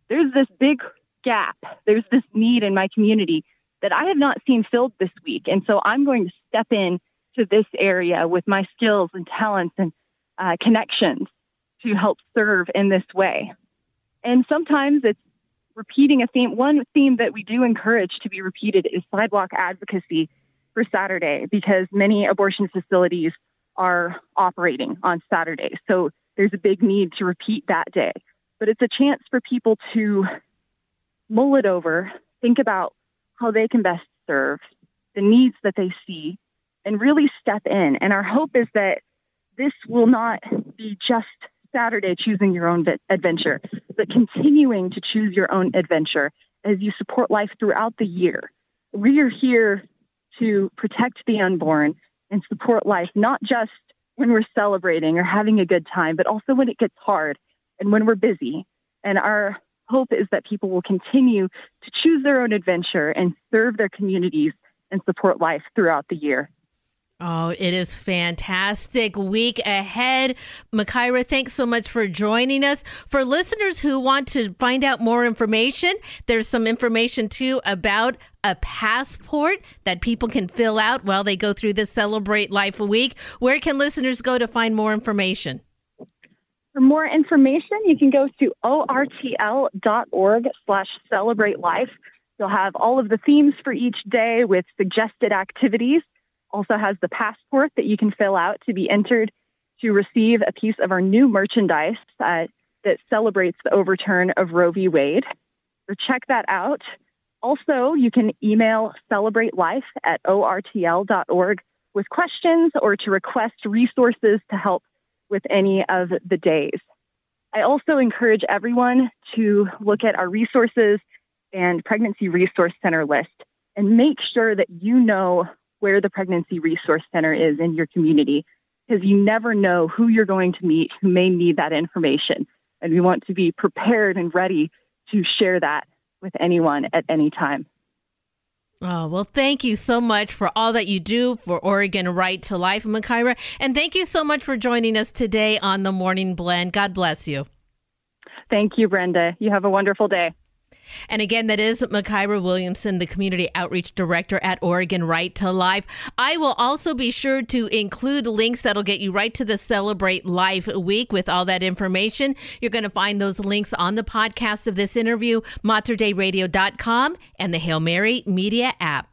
there's this big gap. There's this need in my community that I have not seen filled this week. And so I'm going to step in to this area with my skills and talents and uh, connections to help serve in this way. And sometimes it's repeating a theme. One theme that we do encourage to be repeated is sidewalk advocacy for Saturday because many abortion facilities are operating on Saturday. So there's a big need to repeat that day. But it's a chance for people to mull it over, think about how they can best serve, the needs that they see, and really step in. And our hope is that this will not be just Saturday choosing your own adventure, but continuing to choose your own adventure as you support life throughout the year. We are here to protect the unborn and support life, not just when we're celebrating or having a good time, but also when it gets hard and when we're busy. And our hope is that people will continue to choose their own adventure and serve their communities and support life throughout the year. Oh, it is fantastic week ahead. Makaira, thanks so much for joining us. For listeners who want to find out more information, there's some information too about a passport that people can fill out while they go through the Celebrate Life Week. Where can listeners go to find more information? For more information, you can go to ortl.org slash celebrate life. You'll have all of the themes for each day with suggested activities also has the passport that you can fill out to be entered to receive a piece of our new merchandise uh, that celebrates the overturn of Roe v. Wade. So check that out. Also, you can email celebratelife at ortl.org with questions or to request resources to help with any of the days. I also encourage everyone to look at our resources and Pregnancy Resource Center list and make sure that you know where the Pregnancy Resource Center is in your community because you never know who you're going to meet who may need that information. And we want to be prepared and ready to share that with anyone at any time. Oh, well, thank you so much for all that you do for Oregon Right to Life, Makaira. And thank you so much for joining us today on the Morning Blend. God bless you. Thank you, Brenda. You have a wonderful day. And again, that is Makaira Williamson, the Community Outreach Director at Oregon Right to Life. I will also be sure to include links that'll get you right to the Celebrate Life week with all that information. You're going to find those links on the podcast of this interview, materdeiradio.com, and the Hail Mary Media app.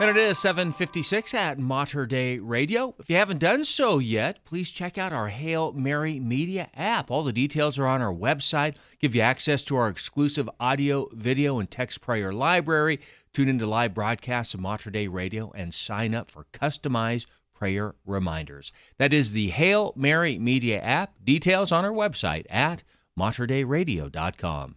And it is 756 at Mater Dei Radio. If you haven't done so yet, please check out our Hail Mary Media app. All the details are on our website, give you access to our exclusive audio, video, and text prayer library. Tune into live broadcasts of Mater Dei Radio and sign up for customized prayer reminders. That is the Hail Mary Media app. Details on our website at materdeiradio.com.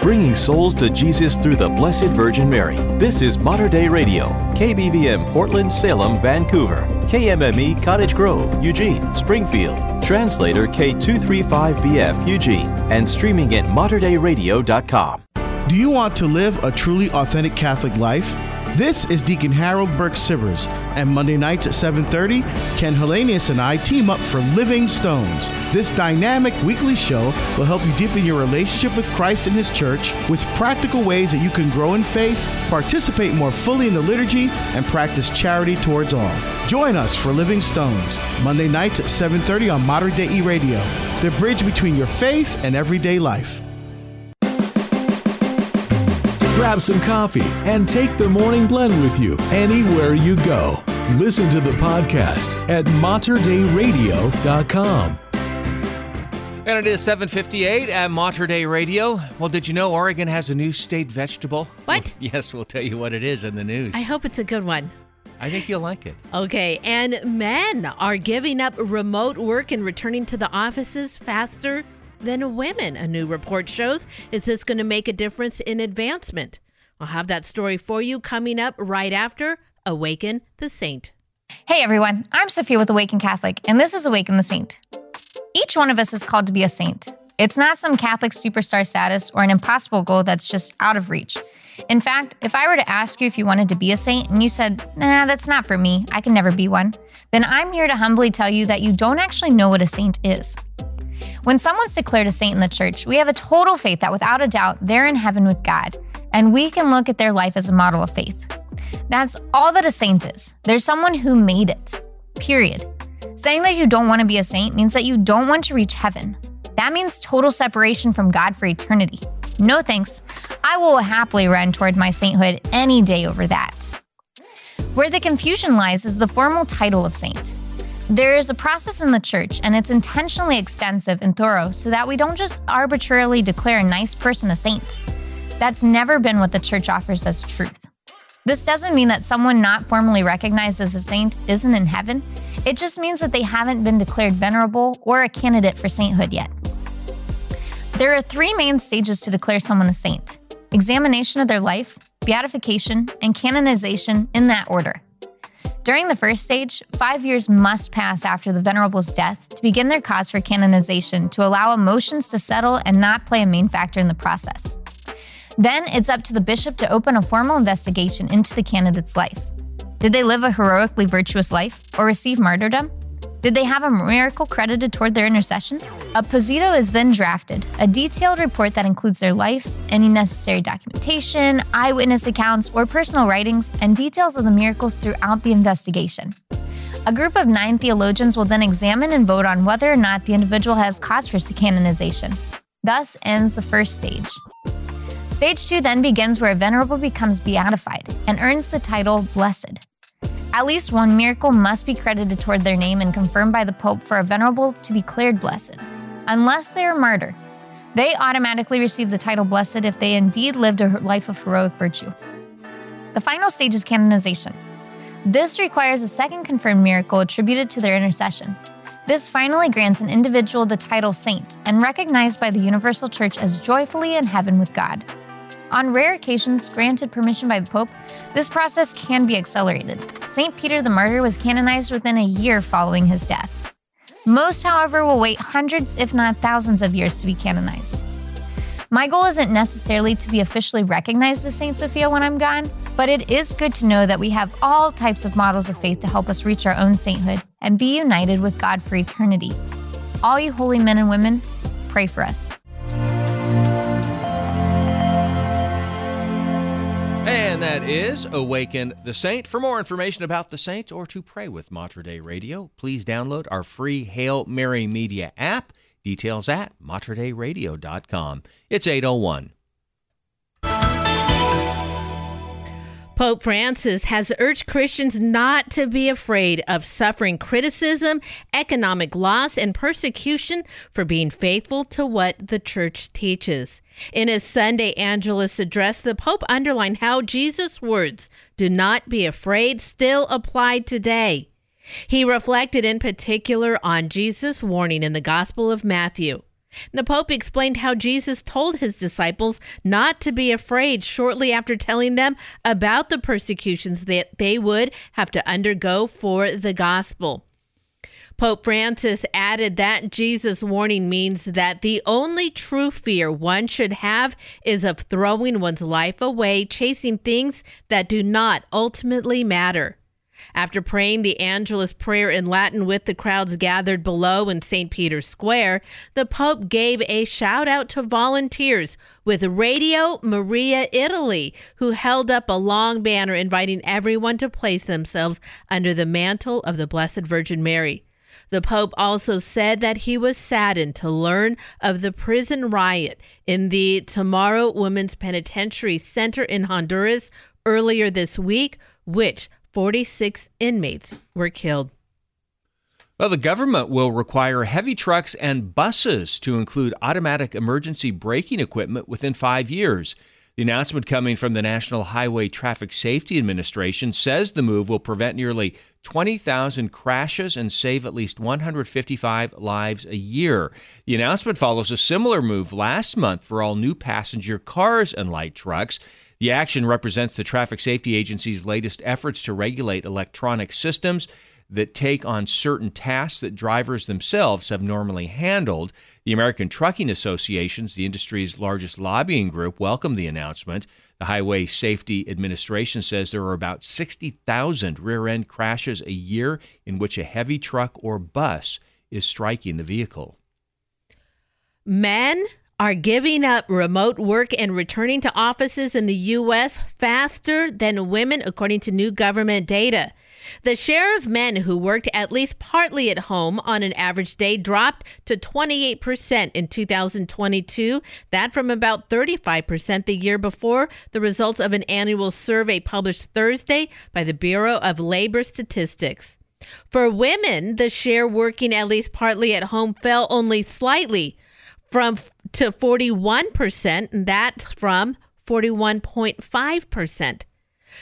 Bringing souls to Jesus through the Blessed Virgin Mary. This is Mater Dei Radio. KBVM Portland, Salem, Vancouver. KMME Cottage Grove, Eugene, Springfield. Translator K235BF Eugene. And streaming at materdeiradio.com. Do you want to live a truly authentic Catholic life? This is Deacon Harold Burke Sivers, and Monday nights at 7:30, Ken Hellenius and I team up for Living Stones. This dynamic weekly show will help you deepen your relationship with Christ and His Church with practical ways that you can grow in faith, participate more fully in the liturgy, and practice charity towards all. Join us for Living Stones, Monday nights at 7:30 on Modern Day E Radio, the bridge between your faith and everyday life. Grab some coffee and take the morning blend with you anywhere you go. Listen to the podcast at materdeiradio.com. And it is 758 at Mater Dei Radio. Well, did you know Oregon has a new state vegetable? What? yes, we'll tell you what it is in the news. I hope it's a good one. I think you'll like it. Okay, and men are giving up remote work and returning to the offices faster than women, a new report shows. Is this going to make a difference in advancement? I'll have that story for you coming up right after Awaken the Saint. Hey everyone, I'm Sophia with Awaken Catholic, and this is Awaken the Saint. Each one of us is called to be a saint. It's not some Catholic superstar status or an impossible goal that's just out of reach. In fact, if I were to ask you if you wanted to be a saint and you said, nah, that's not for me, I can never be one, then I'm here to humbly tell you that you don't actually know what a saint is. When someone's declared a saint in the church, we have a total faith that without a doubt they're in heaven with God, and we can look at their life as a model of faith. That's all that a saint is. There's someone who made it. Period. Saying that you don't want to be a saint means that you don't want to reach heaven. That means total separation from God for eternity. No thanks. I will happily run toward my sainthood any day over that. Where the confusion lies is the formal title of saint. There is a process in the church, and it's intentionally extensive and thorough so that we don't just arbitrarily declare a nice person a saint. That's never been what the church offers as truth. This doesn't mean that someone not formally recognized as a saint isn't in heaven. It just means that they haven't been declared venerable or a candidate for sainthood yet. There are three main stages to declare someone a saint examination of their life, beatification, and canonization in that order. During the first stage, five years must pass after the Venerable's death to begin their cause for canonization to allow emotions to settle and not play a main factor in the process. Then it's up to the bishop to open a formal investigation into the candidate's life. Did they live a heroically virtuous life or receive martyrdom? Did they have a miracle credited toward their intercession? A positio is then drafted, a detailed report that includes their life, any necessary documentation, eyewitness accounts, or personal writings, and details of the miracles throughout the investigation. A group of nine theologians will then examine and vote on whether or not the individual has cause for canonization. Thus ends the first stage. Stage two then begins where a venerable becomes beatified and earns the title blessed. At least one miracle must be credited toward their name and confirmed by the Pope for a venerable to be declared blessed. Unless they are martyr, they automatically receive the title blessed if they indeed lived a life of heroic virtue. The final stage is canonization. This requires a second confirmed miracle attributed to their intercession. This finally grants an individual the title saint and recognized by the Universal Church as joyfully in heaven with God. On rare occasions, granted permission by the Pope, this process can be accelerated. St. Peter the Martyr was canonized within a year following his death. Most, however, will wait hundreds, if not thousands, of years to be canonized. My goal isn't necessarily to be officially recognized as Saint Sophia when I'm gone, but it is good to know that we have all types of models of faith to help us reach our own sainthood and be united with God for eternity. All you holy men and women, pray for us. And that is Awaken the Saint. For more information about the saints or to pray with Mater Dei Radio, please download our free Hail Mary Media app. Details at materdeiradio.com. It's 801. Pope Francis has urged Christians not to be afraid of suffering criticism, economic loss, and persecution for being faithful to what the church teaches. In his Sunday Angelus address, the Pope underlined how Jesus' words, do not be afraid, still apply today. He reflected in particular on Jesus' warning in the Gospel of Matthew. The Pope explained how Jesus told his disciples not to be afraid shortly after telling them about the persecutions that they would have to undergo for the gospel. Pope Francis added that Jesus' warning means that the only true fear one should have is of throwing one's life away, chasing things that do not ultimately matter. After praying the Angelus prayer in Latin with the crowds gathered below in St. Peter's Square, the Pope gave a shout out to volunteers with Radio Maria Italy, who held up a long banner inviting everyone to place themselves under the mantle of the Blessed Virgin Mary. The Pope also said that he was saddened to learn of the prison riot in the Tamara Women's Penitentiary Center in Honduras earlier this week, which 46 inmates were killed. Well, the government will require heavy trucks and buses to include automatic emergency braking equipment within five years. The announcement coming from the National Highway Traffic Safety Administration says the move will prevent nearly 20,000 crashes and save at least 155 lives a year. The announcement follows a similar move last month for all new passenger cars and light trucks. The action represents the Traffic Safety Agency's latest efforts to regulate electronic systems that take on certain tasks that drivers themselves have normally handled. The American Trucking Associations, the industry's largest lobbying group, welcomed the announcement. The Highway Safety Administration says there are about 60,000 rear end crashes a year in which a heavy truck or bus is striking the vehicle. Men are giving up remote work and returning to offices in the U.S. faster than women, according to new government data. The share of men who worked at least partly at home on an average day dropped to 28% in 2022, that from about 35% the year before, the results of an annual survey published Thursday by the Bureau of Labor Statistics. For women, the share working at least partly at home fell only slightly from to 41%, and that's from 41.5%.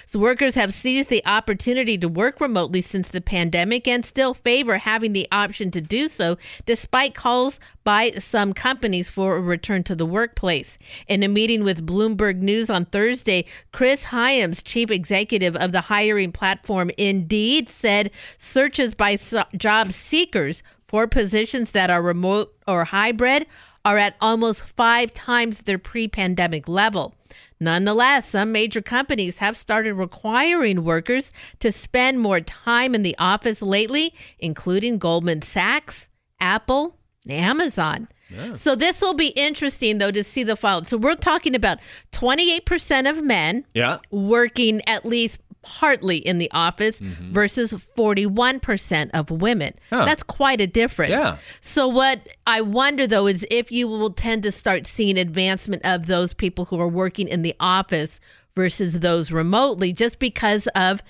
So workers have seized the opportunity to work remotely since the pandemic and still favor having the option to do so despite calls by some companies for a return to the workplace. In a meeting with Bloomberg News on Thursday, Chris Hyams, chief executive of the hiring platform Indeed, said searches by so- job seekers for positions that are remote or hybrid are at almost five times their pre pandemic level. Nonetheless, some major companies have started requiring workers to spend more time in the office lately, including Goldman Sachs, Apple, Amazon. So this will be interesting though to see the file. So we're talking about 28% of men Yeah. working at least partly in the office mm-hmm. versus 41% of women. Huh. That's quite a difference. Yeah. So what I wonder though is if you will tend to start seeing advancement of those people who are working in the office versus those remotely just because of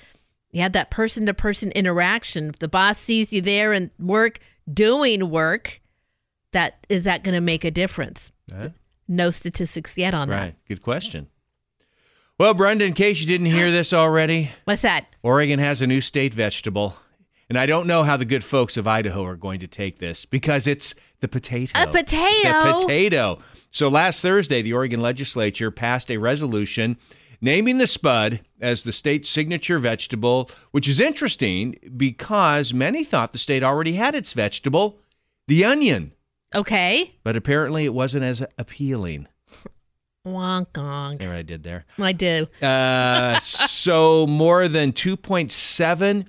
you had that person to person interaction. If the boss sees you there and work doing work, that is that going to make a difference? Yeah. No statistics yet on that. Right. Good question. Well, Brenda, in case you didn't hear this already, What's that? Oregon has a new state vegetable. And I don't know how the good folks of Idaho are going to take this because it's the potato. A potato. The potato. So last Thursday, the Oregon legislature passed a resolution naming the spud as the state's signature vegetable, which is interesting because many thought the state already had its vegetable, the onion. Okay. But apparently it wasn't as appealing. Wonk wonk. See what I did there? I do. Uh, so more than 2.7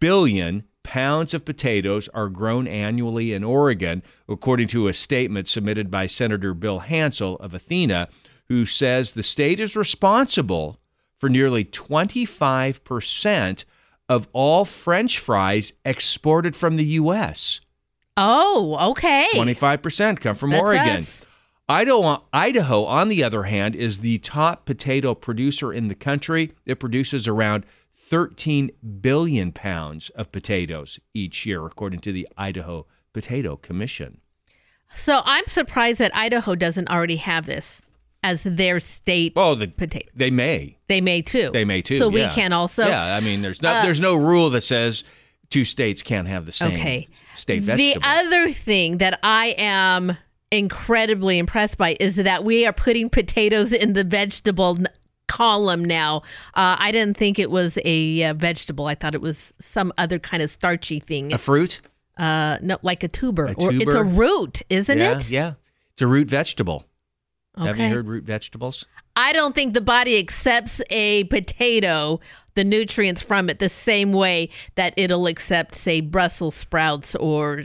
billion pounds of potatoes are grown annually in Oregon, according to a statement submitted by Senator Bill Hansell of Athena, who says the state is responsible for nearly 25% of all French fries exported from the U.S. Oh, okay. 25% come from That's Oregon. us. Idaho, Idaho, on the other hand, is the top potato producer in the country. It produces around 13 billion pounds of potatoes each year, according to the Idaho Potato Commission. So I'm surprised that Idaho doesn't already have this as their state oh, the, potato. They may. They may too. They may too. So we can also. Yeah, I mean, there's no Uh, there's no rule that says two states can't have the same Okay. state The other thing that I am incredibly impressed by is that we are putting potatoes in the vegetable column now. Uh, I didn't think it was a uh, vegetable. I thought it was some other kind of starchy thing. a fruit? Uh, no, like a tuber. A Or it's a root, isn't yeah, it? Yeah, it's a root vegetable. Have you heard root vegetables? I don't think the body accepts a potato, the nutrients from it, the same way that it'll accept, say, Brussels sprouts or,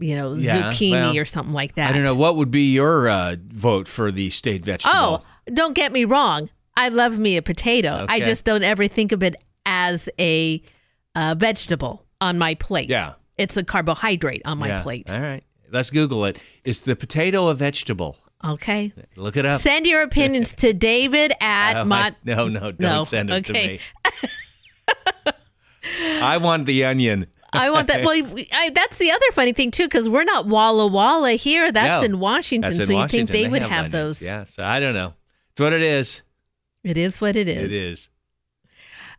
you know, Yeah, zucchini well, or something like that. I don't know. What would be your uh, vote for the state vegetable? Oh, don't get me wrong. I love me a potato. I just don't ever think of it as a uh, vegetable on my plate. Yeah. It's a carbohydrate on my Yeah. plate. All right. Let's Google it. Is the potato a vegetable? Okay. Look it up. Send your opinions to David at Oh, Mont. no, no, don't No, send it okay. to me. I want the onion. I want that. Well, I, that's the other funny thing too, because we're not Walla Walla here. That's No, in Washington, that's in so you think they, would have, onions. those? Yeah. So I don't know. It's what it is. It is what it is. It is.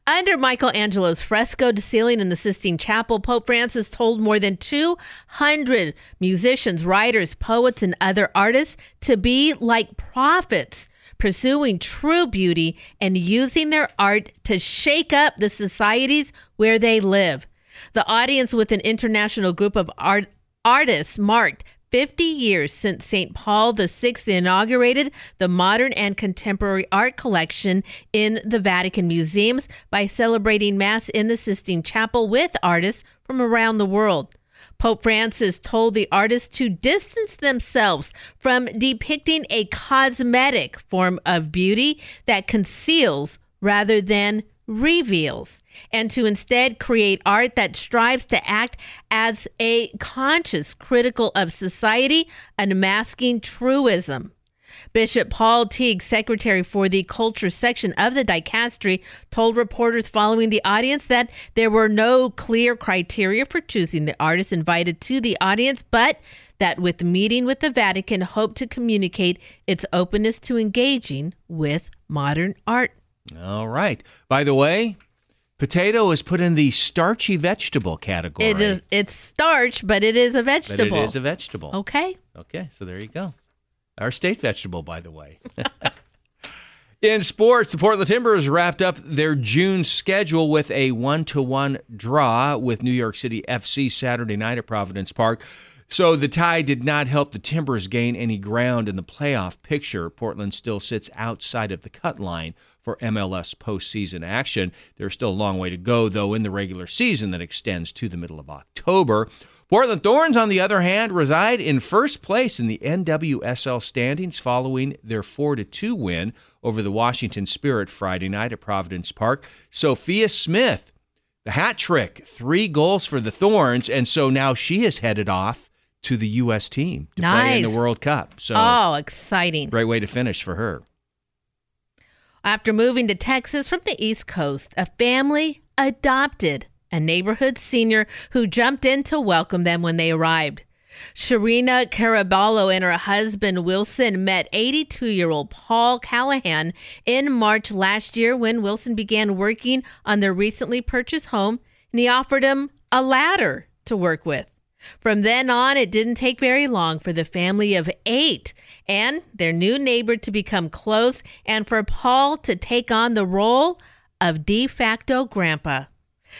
Under Michelangelo's fresco ceiling in the Sistine Chapel, Pope Francis told more than 200 musicians, writers, poets, and other artists to be like prophets, pursuing true beauty and using their art to shake up the societies where they live. The audience with an international group of art- artists marked 50 years since St. Paul VI inaugurated the modern and contemporary art collection in the Vatican museums by celebrating Mass in the Sistine Chapel with artists from around the world. Pope Francis told the artists to distance themselves from depicting a cosmetic form of beauty that conceals rather than reveals, and to instead create art that strives to act as a conscious critical of society, unmasking truism. Bishop Paul Tighe, secretary for the culture section of the dicastery, told reporters following the audience that there were no clear criteria for choosing the artists invited to the audience, but that with meeting with the Vatican hoped to communicate its openness to engaging with modern art. All right. By the way, potato is put in the starchy vegetable category. It is it's starch, but it is a But vegetable. it is a vegetable. Okay. Okay, so there you go. Our state vegetable, by the way. In sports, the Portland Timbers wrapped up their June schedule with a one to one draw with New York City FC Saturday night at Providence Park. So the tie did not help the Timbers gain any ground in the playoff picture. Portland still sits outside of the cut line for MLS postseason action. There's still a long way to go, though, in the regular season that extends to the middle of October. Portland Thorns, on the other hand, reside in first place in the NWSL standings following their 4 2 win over the Washington Spirit Friday night at Providence Park. Sophia Smith, the hat trick, three goals for the Thorns, and so now she is headed off to the U.S. team to play in the World Cup. So, oh, exciting. great way to finish for her. After moving to Texas from the East Coast, a family adopted a neighborhood senior who jumped in to welcome them when they arrived. Sharina Caraballo and her husband Wilson met 82 year old Paul Callahan in March last year when Wilson began working on their recently purchased home and he offered him a ladder to work with. From then on, it didn't take very long for the family of eight and their new neighbor to become close and for Paul to take on the role of de facto grandpa.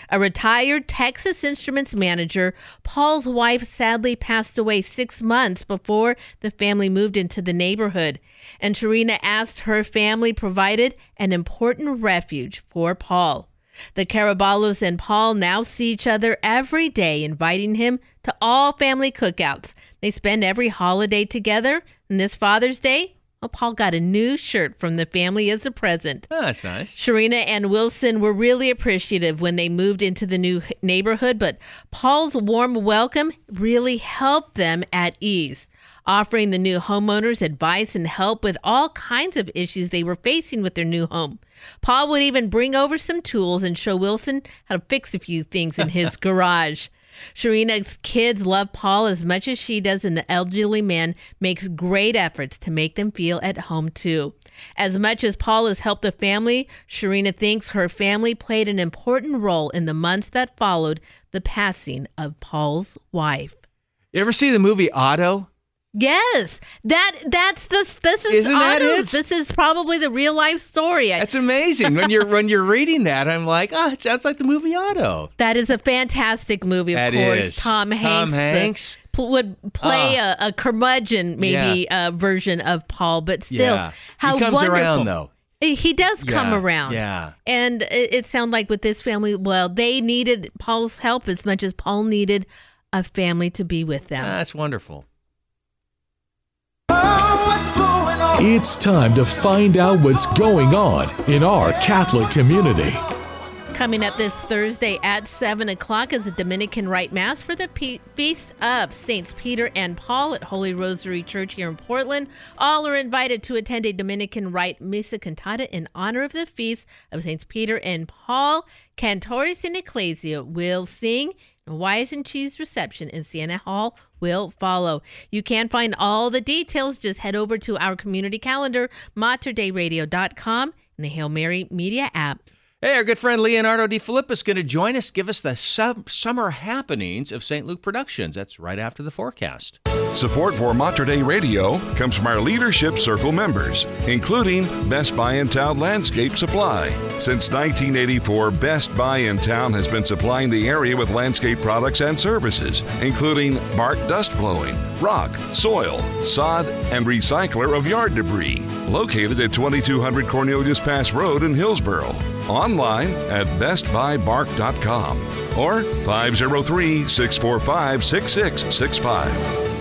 A retired Texas Instruments manager, Paul's wife sadly passed away six months before the family moved into the neighborhood, and Sharina asked her family provided an important refuge for Paul. The Caraballos and Paul now see each other every day, inviting him to all family cookouts. They spend every holiday together, and this Father's Day, well, Paul got a new shirt from the family as a present. Oh, that's nice. Sharina and Wilson were really appreciative when they moved into the new neighborhood, but Paul's warm welcome really helped them at ease, offering the new homeowners advice and help with all kinds of issues they were facing with their new home. Paul would even bring over some tools and show Wilson how to fix a few things in his garage. Sharina's kids love Paul as much as she does, and the elderly man makes great efforts to make them feel at home too. As much as Paul has helped the family, Sharina thinks her family played an important role in the months that followed the passing of Paul's wife. You ever see the movie Otto? Yes, that that's the this is Isn't that it? This is probably the real life story. That's amazing. when you're when you're reading that, I'm like, oh, it sounds like the movie Otto. That is a fantastic movie, of That course. is. Tom Hanks, Tom the- Hanks. pl- would play a, a curmudgeon, maybe uh, version of Paul, but still, Yeah. how he comes wonderful. around though. He he does come Yeah, around. yeah. And it, it sounds like with this family, well, they needed Paul's help as much as Paul needed a family to be with them. That's wonderful. It's time to find out what's going on in our Catholic community. Coming up this Thursday at 7 o'clock is a Dominican Rite Mass for the Pe- Feast of Saints Peter and Paul at Holy Rosary Church here in Portland. All are invited to attend a Dominican Rite Missa Cantata in honor of the Feast of Saints Peter and Paul. Cantores in Ecclesia will sing. and Wise and Cheese reception in Siena Hall will follow. You can find all the details. Just head over to our community calendar, materdeiradio.com, and the Hail Mary Media app. Hey, our good friend Leonardo Defilippis is going to join us, give us the sum- summer happenings of St. Luke Productions. That's right after the forecast. Support for Mater Dei Radio comes from our Leadership Circle members, including Best Buy in Town Landscape Supply. Since 1984, Best Buy in Town has been supplying the area with landscape products and services, including bark dust blowing, rock, soil, sod, and recycler of yard debris. Located at 2200 Cornelius Pass Road in Hillsboro. Online at bestbuybark.com or 503 645 6665.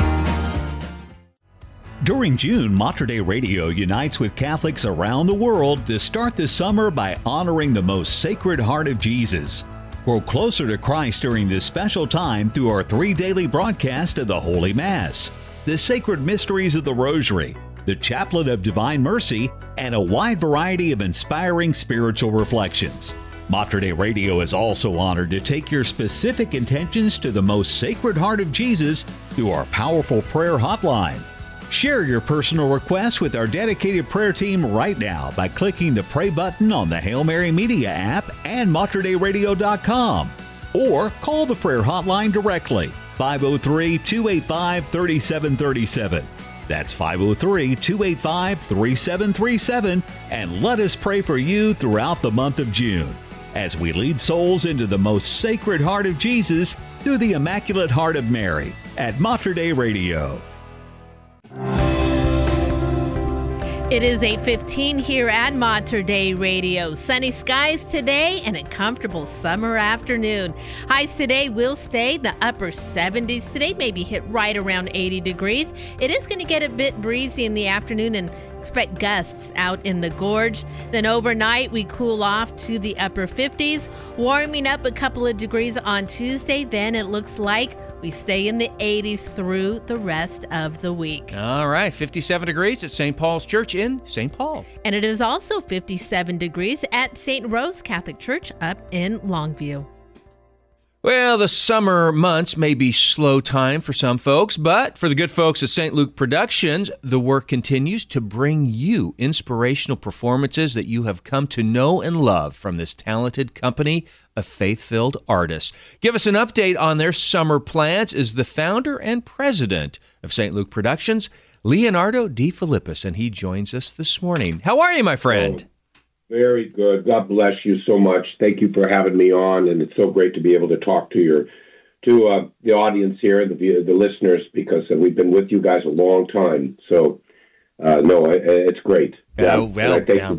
During June, Mater Dei Radio unites with Catholics around the world to start the summer by honoring the most sacred heart of Jesus. Grow closer to Christ during this special time through our three daily broadcasts of the Holy Mass, the sacred mysteries of the Rosary, the Chaplet of Divine Mercy, and a wide variety of inspiring spiritual reflections. Mater Dei Radio is also honored to take your specific intentions to the most sacred heart of Jesus through our powerful prayer hotline. Share your personal requests with our dedicated prayer team right now by clicking the pray button on the Hail Mary Media app and materdeiradio.com or call the prayer hotline directly 503 285 3737. That's 503 285 3737 and let us pray for you throughout the month of June as we lead souls into the most sacred heart of Jesus through the Immaculate Heart of Mary at Mater Dei Radio. It is 8:15 here at Mater Dei Radio. Sunny skies today and a comfortable summer afternoon. Highs today will stay in the upper 70s. Today maybe hit right around 80 degrees. It is going to get a bit breezy in the afternoon and expect gusts out in the gorge. Then overnight we cool off to the upper 50s, warming up a couple of degrees on Tuesday. Then it looks like we stay in the 80s through the rest of the week. All right, 57 degrees at St. Paul's Church in St. Paul. And it is also 57 degrees at St. Rose Catholic Church up in Longview. Well, the summer months may be slow time for some folks, but for the good folks at St. Luke Productions, the work continues to bring you inspirational performances that you have come to know and love from this talented company of faith-filled artists. Give us an update on their summer plans is the founder and president of St. Luke Productions, Leonardo D. And he joins us this morning. How are you, my friend? Very good. God bless you so much. Thank you for having me on, and it's so great to be able to talk to your to uh, the audience here, the the listeners, because uh, we've been with you guys a long time. So, uh, no, it's great. Yeah, Oh, well, yeah.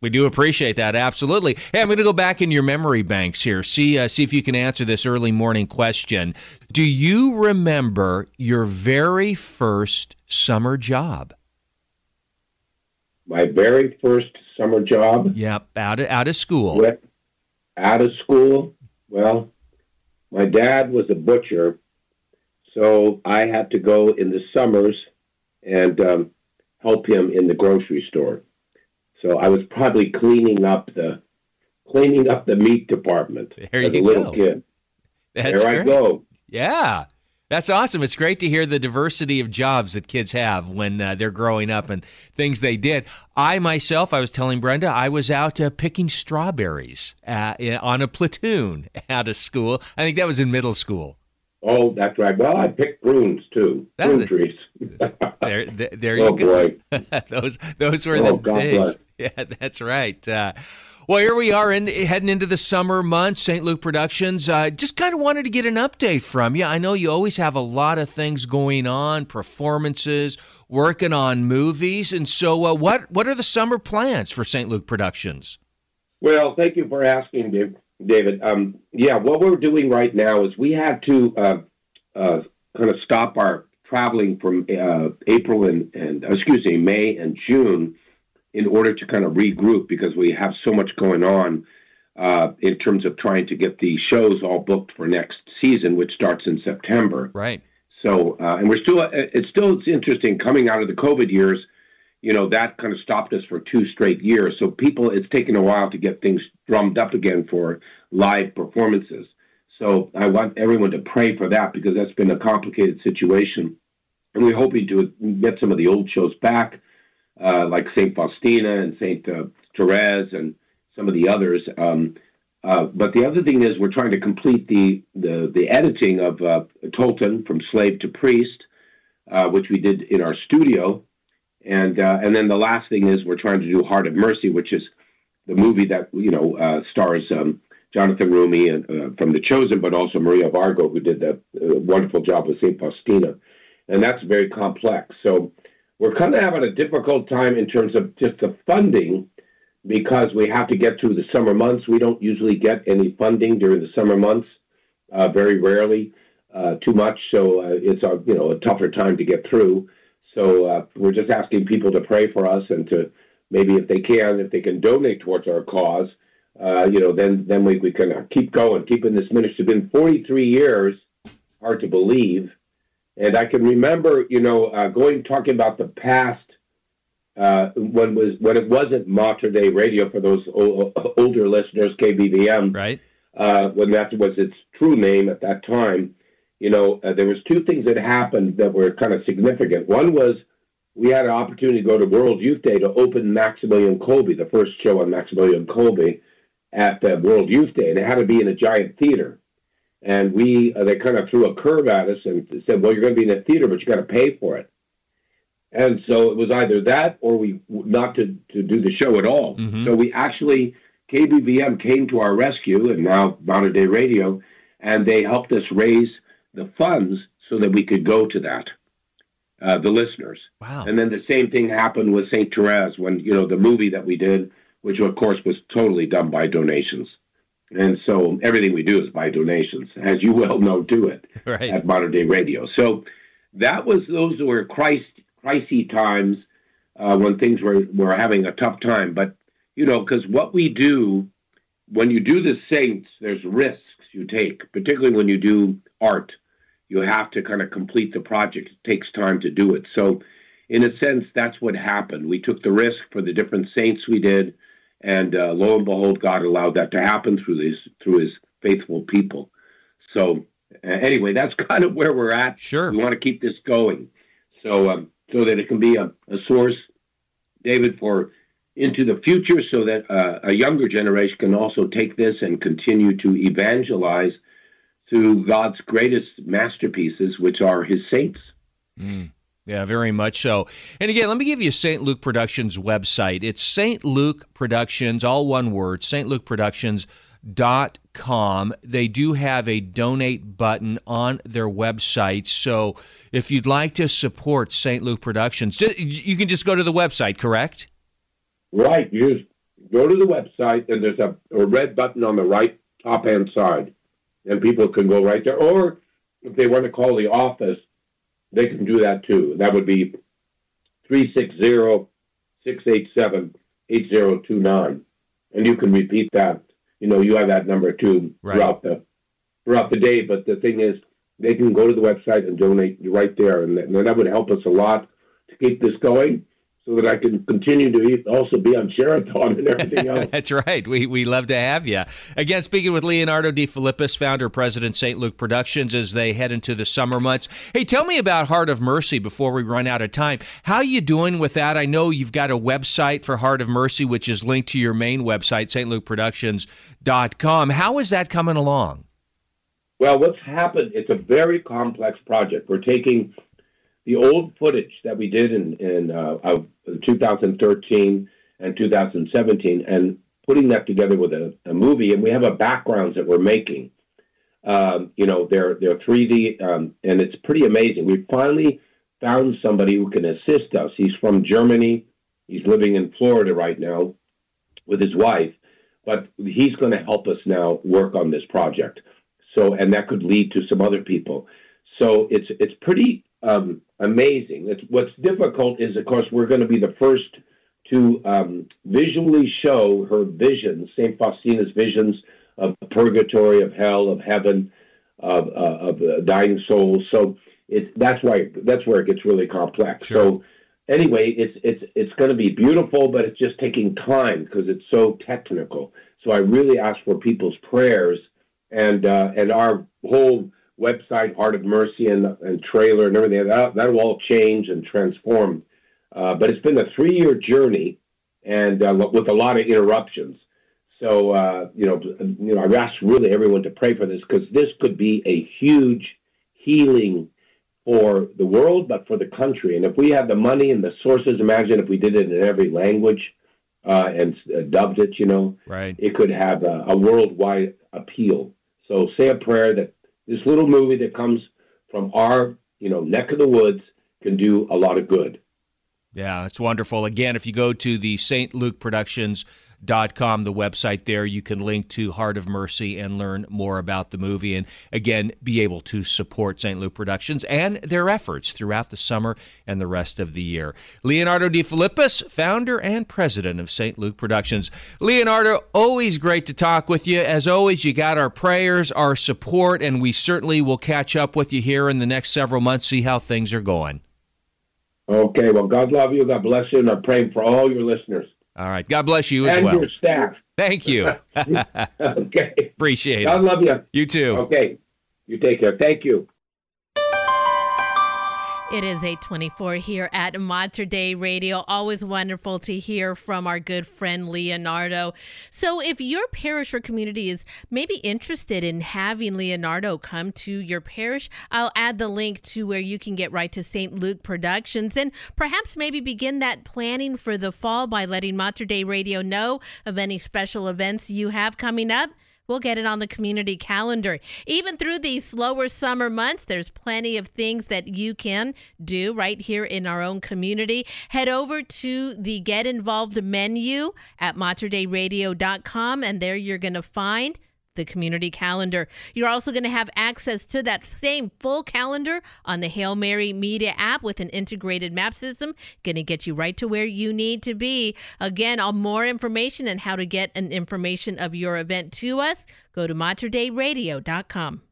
We do appreciate that, absolutely. Hey, I'm going to go back in your memory banks here. See, uh, see if you can answer this early morning question. Do you remember your very first summer job? My very first summer job. Yep, out of out of school. With, out of school. Well, my dad was a butcher, so I had to go in the summers and um, help him in the grocery store. So I was probably cleaning up the cleaning up the meat department There as a little go. kid. That's there I go. Yeah. That's awesome. It's great to hear the diversity of jobs that kids have when uh, they're growing up and things they did. I myself, I was telling Brenda, I was out uh, picking strawberries uh, on a platoon out of school. I think that was in middle school. Oh, that's right. Well, I picked prunes too. That- Prune trees. There, th- there Oh, you go. boy. those those were Oh, the God days. bless. Yeah, that's right. Uh, well, here we are in, heading into the summer months. St. Luke Productions. Uh, just kind of wanted to get an update from you. I know you always have a lot of things going on, performances, working on movies, and so uh, what what are the summer plans for St. Luke Productions? Well, thank you for asking, David. Um, yeah, what we're doing right now is we have to uh, uh, kind of stop our traveling from uh, April and, and excuse me, May and June in order to kind of regroup because we have so much going on uh, in terms of trying to get the shows all booked for next season, which starts in September. Right. So, uh, and we're still, it's still it's interesting coming out of the COVID years. You know that kind of stopped us for two straight years. So people, it's taken a while to get things drummed up again for live performances. So I want everyone to pray for that because that's been a complicated situation, and we're hoping to get some of the old shows back, uh, like Saint Faustina and Saint uh, Therese and some of the others. Um, uh, but the other thing is we're trying to complete the the, the editing of uh, Tolton from Slave to Priest, uh, which we did in our studio, and uh, and then the last thing is we're trying to do Heart of Mercy, which is the movie that you know stars um, Jonathan Roumie and from The Chosen, but also Maria Vargo, who did the wonderful job with Saint Faustina, and that's very complex. So we're kind of having a difficult time in terms of just the funding because we have to get through the summer months. We don't usually get any funding during the summer months, uh, very rarely, uh, too much. So uh, it's a you know a tougher time to get through. So uh, we're just asking people to pray for us and to maybe if they can, if they can donate towards our cause, uh, you know, then then we, we can keep going, keeping this ministry. It's been 43 years, hard to believe. And I can remember, you know, uh, going talking about the past uh, when was when it wasn't Mater Dei Radio for those o- older listeners, KBVM, right? Uh, when that was its true name at that time, you know, uh, there was two things that happened that were kind of significant. One was we had an opportunity to go to World Youth Day to open Maximilian Kolbe, the first show on Maximilian Kolbe at the World Youth Day, and it had to be in a giant theater. And we, uh, they kind of threw a curve at us and said, "Well, you're going to be in a theater, but you got to pay for it." And so it was either that or we not to, to do the show at all. So we actually, KBVM came to our rescue and now Mater Dei Radio, and they helped us raise the funds so that we could go to that, uh, the listeners. Wow. And then the same thing happened with St. Therese when, you know, the movie that we did, which of course was totally done by donations. And so everything we do is by donations, as you well know, do it Right. at Mater Dei Radio. So that was those were Christ crisis times uh, when things were were having a tough time. But you know, because what we do when you do the saints, there's risks you take, particularly when you do art. You have to kind of complete the project. It takes time to do it. So, in a sense, that's what happened. We took the risk for the different saints we did, and uh, lo and behold, God allowed that to happen through his through his faithful people. So uh, anyway, that's kind of where we're at. Sure. We want to keep this going, so um, so that it can be a, a source, David, for into the future, so that uh, a younger generation can also take this and continue to evangelize through God's greatest masterpieces, which are His saints. Mm. Yeah, very much so. And again, let me give you St. Luke Productions website. It's St. Luke Productions, all one word, St. Luke stlukeproductions.com. They do have a donate button on their website. So if you'd like to support St. Luke Productions, you can just go to the website, correct? Right. You just go to the website, and there's a, a red button on the right top hand side, and people can go right there. Or if they want to call the office, they can do that too. That would be 360 687 8029. And you can repeat that. You know, you have that number too Right. throughout the throughout the day. But the thing is, they can go to the website and donate right there, and that, and that would help us a lot to keep this going, so that I can continue to also be on Sheraton and everything else. That's right. We, we love to have you. Again, speaking with Leonardo Defilippis, founder, president, St. Luke Productions, as they head into the summer months. Hey, tell me about Heart of Mercy before we run out of time. How you doing with that? I know you've got a website for Heart of Mercy, which is linked to your main website, stlukeproductions.com. How is that coming along? Well, what's happened? It's a very complex project. We're taking the old footage that we did in in uh, of 2013 and 2017 and putting that together with a, a movie. And we have a backgrounds that we're making. Um, you know, they're they're 3D, um, and it's pretty amazing. We finally found somebody who can assist us. He's from Germany. He's living in Florida right now with his wife, but he's going to help us now work on this project. So, and that could lead to some other people. So it's it's pretty um, amazing. It's, what's difficult is, of course, we're going to be the first to um, visually show her visions, Saint Faustina's visions of purgatory, of hell, of heaven, of, uh, of uh, dying souls. So it's that's why that's where it gets really complex. So anyway, it's it's it's going to be beautiful, but it's just taking time because it's so technical. So I really ask for people's prayers and uh, and our whole website, Heart of Mercy, and and trailer and everything that that'll all change and transform. Uh, but it's been a three year journey, and uh, with a lot of interruptions. So uh, you know, you know, I ask really everyone to pray for this because this could be a huge healing for the world, but for the country. And if we had the money and the sources, imagine if we did it in every language uh, and uh, dubbed it, you know, right? It could have a, a worldwide appeal. So say a prayer that this little movie that comes from our, you know, neck of the woods can do a lot of good. Yeah, it's wonderful. Again, if you go to the St. Luke Productions dot com the website there you can link to heart of mercy and learn more about the movie and again be able to support st luke productions and their efforts throughout the summer and the rest of the year leonardo defilippis founder and president of st luke productions leonardo always great to talk with you as always you got our prayers our support and we certainly will catch up with you here in the next several months see how things are going Okay, well, God love you. God bless you. And I'm praying for all your listeners. All right god bless you as and well your staff. thank you okay. appreciate it God love you. you too Okay. You take care. Thank you. It is 824 here at Mater Dei Radio. Always wonderful to hear from our good friend Leonardo. So, if your parish or community is maybe interested in having Leonardo come to your parish, I'll add the link to where you can get right to St. Luke Productions and perhaps maybe begin that planning for the fall by letting Mater Dei Radio know of any special events you have coming up. We'll get it on the community calendar. Even through these slower summer months, there's plenty of things that you can do right here in our own community. Head over to the Get Involved menu at materdeiradio.com, and there you're going to find the community calendar. You're also going to have access to that same full calendar on the Hail Mary Media app with an integrated map system, going to get you right to where you need to be. Again, all more information and how to get an information of your event to us, go to materdeiradio.com.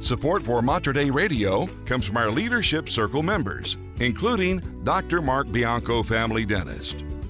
Support for Mater Dei Radio comes from our Leadership Circle members, including Dr. Mark Bianco, family dentist,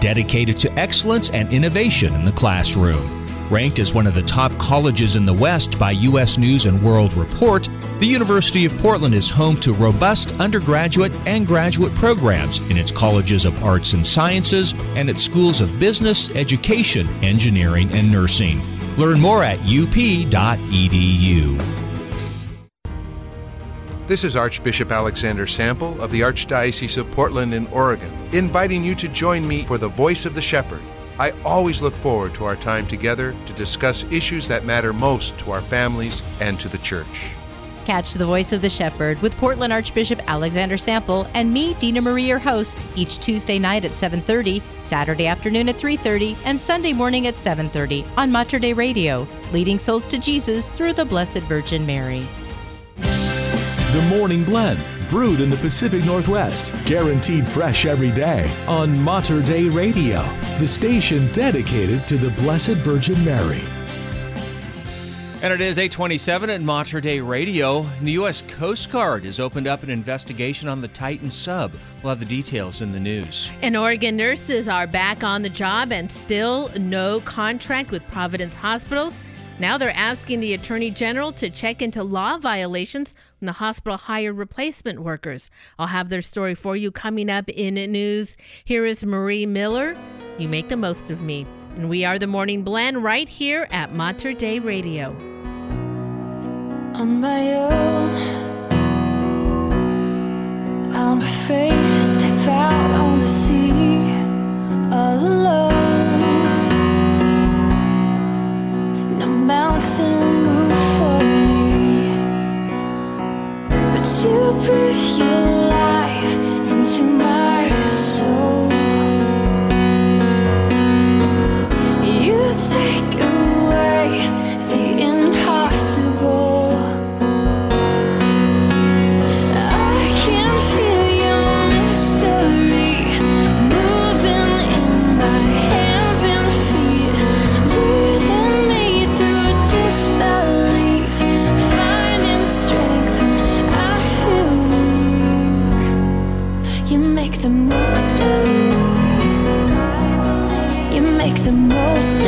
dedicated to excellence and innovation in the classroom. Ranked as one of the top colleges in the West by U.S. News and World Report, the University of Portland is home to robust undergraduate and graduate programs in its colleges of arts and sciences and its schools of business, education, engineering, and nursing. Learn more at up.edu. This is Archbishop Alexander Sample of the Archdiocese of Portland in Oregon, inviting you to join me for the Voice of the Shepherd. I always look forward to our time together to discuss issues that matter most to our families and to the church. Catch the voice of the shepherd with Portland Archbishop Alexander Sample and me, Dina Marie, your host, each Tuesday night at 7:30, Saturday afternoon at 3:30, and Sunday morning at 7:30 on Mater Dei Radio, leading souls to Jesus through the Blessed Virgin Mary. The Morning Blend, brewed in the Pacific Northwest, guaranteed fresh every day on Mater Dei Radio, the station dedicated to the Blessed Virgin Mary. And it is 827 at Mater Dei Radio. The U.S. Coast Guard has opened up an investigation on the Titan sub. We'll have the details in the news. And Oregon nurses are back on the job and still no contract with Providence Hospitals. Now they're asking the Attorney General to check into law violations when the hospital hired replacement workers. I'll have their story for you coming up in news. Here is Marie Miller. You make the most of me. And we are the Morning Blend right here at Mater Dei Radio. On my own, I'm afraid to step out on the sea alone. No mountain will move for me, but you breathe your life into my soul. You take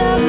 of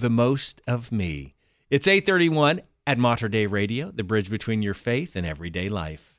the most of me. It's 831 at Mater Dei Radio, the bridge between your faith and everyday life.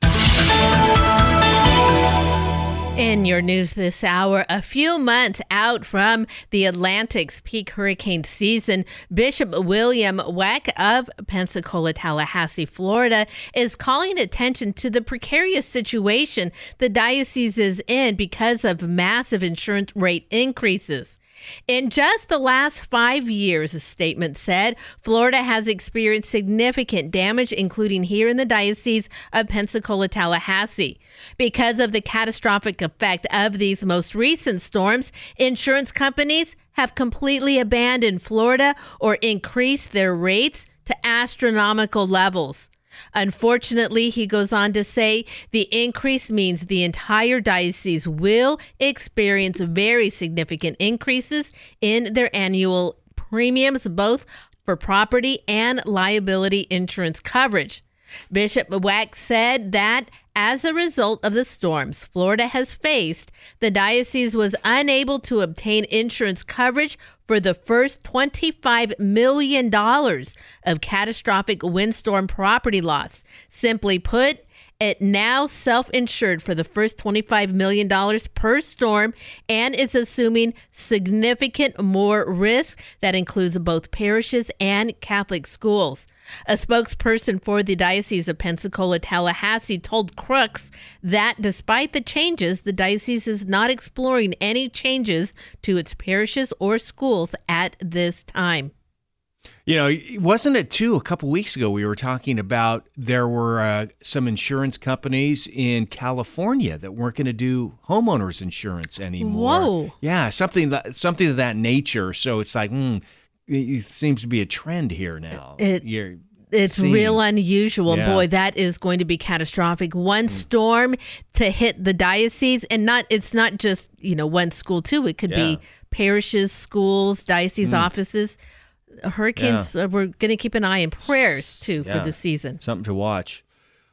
In your news this hour, a few months out from the Atlantic's peak hurricane season, Bishop William Wack of Pensacola, Tallahassee, Florida, is calling attention to the precarious situation the diocese is in because of massive insurance rate increases. In just the last five years, a statement said, Florida has experienced significant damage, including here in the Diocese of Pensacola, Tallahassee. Because of the catastrophic effect of these most recent storms, insurance companies have completely abandoned Florida or increased their rates to astronomical levels. Unfortunately, he goes on to say the increase means the entire diocese will experience very significant increases in their annual premiums, both for property and liability insurance coverage. Bishop Wack said that as a result of the storms Florida has faced, the diocese was unable to obtain insurance coverage for the first $25 million of catastrophic windstorm property loss. Simply put, it now self insured for the first $25 million per storm and is assuming significant more risk that includes both parishes and Catholic schools. A spokesperson for the Diocese of Pensacola Tallahassee told Crux that despite the changes, the diocese is not exploring any changes to its parishes or schools at this time. You know, wasn't it too a couple weeks ago we were talking about there were uh, some insurance companies in California that weren't going to do homeowners insurance anymore. Whoa. Yeah, something that something of that nature. So it's like, mm, it seems to be a trend here now. It- You're It's real unusual. Yeah. Boy, that is going to be catastrophic. One storm to hit the diocese and not it's not just, you know, one school too. It could Yeah. be parishes, schools, diocese Mm. offices. Hurricanes, uh, we're going to keep an eye and prayers too for Yeah. the season. Something to watch.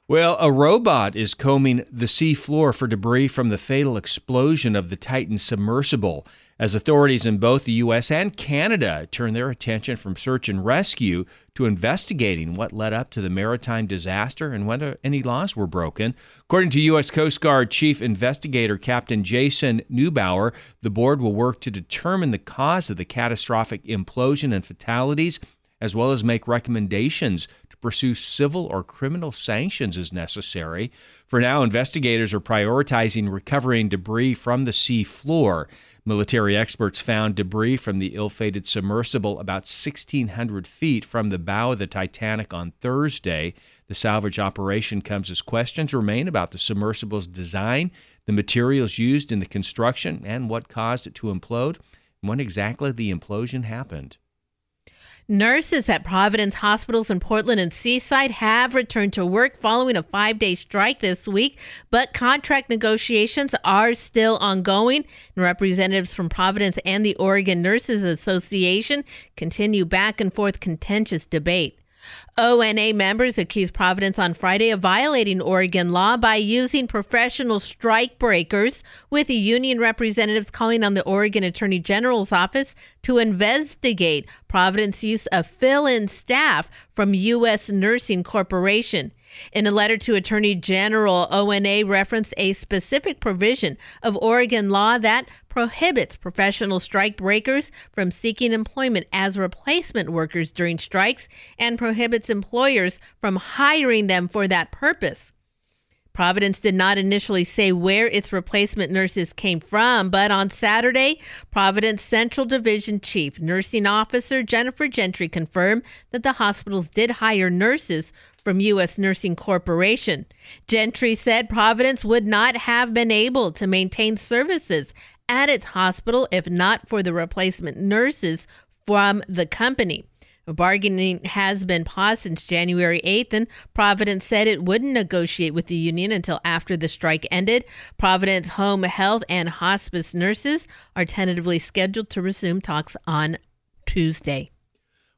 Well, a robot is combing the sea floor for debris from the fatal explosion of the Titan submersible as authorities in both the U.S. and Canada turn their attention from search and rescue to investigating what led up to the maritime disaster and whether any laws were broken. According to U.S. Coast Guard Chief Investigator Captain Jason Neubauer, the board will work to determine the cause of the catastrophic implosion and fatalities as well as make recommendations to pursue civil or criminal sanctions as necessary. For now, investigators are prioritizing recovering debris from the sea floor. Military experts found debris from the ill fated submersible about 1,600 feet from the bow of the Titanic on Thursday. The salvage operation comes as questions remain about the submersible's design, the materials used in the construction, and what caused it to implode, and when exactly the implosion happened. Nurses at Providence hospitals in Portland and Seaside have returned to work following a five day strike this week, but contract negotiations are still ongoing. And representatives from Providence and the Oregon Nurses Association continue back and forth contentious debate. ONA members accused Providence on Friday of violating Oregon law by using professional strike breakers, with union representatives calling on the Oregon Attorney General's office to investigate Providence's use of fill in staff from U.S. Nursing Corporation. In a letter to Attorney General, ONA referenced a specific provision of Oregon law that prohibits professional strike breakers from seeking employment as replacement workers during strikes and prohibits employers from hiring them for that purpose. Providence did not initially say where its replacement nurses came from, but on Saturday, Providence Central Division Chief Nursing Officer Jennifer Gentry confirmed that the hospitals did hire nurses from U.S. Nursing Corporation. Gentry said Providence would not have been able to maintain services at its hospital if not for the replacement nurses from the company. Bargaining has been paused since January 8th, and Providence said it wouldn't negotiate with the union until after the strike ended. Providence home health and hospice nurses are tentatively scheduled to resume talks on Tuesday.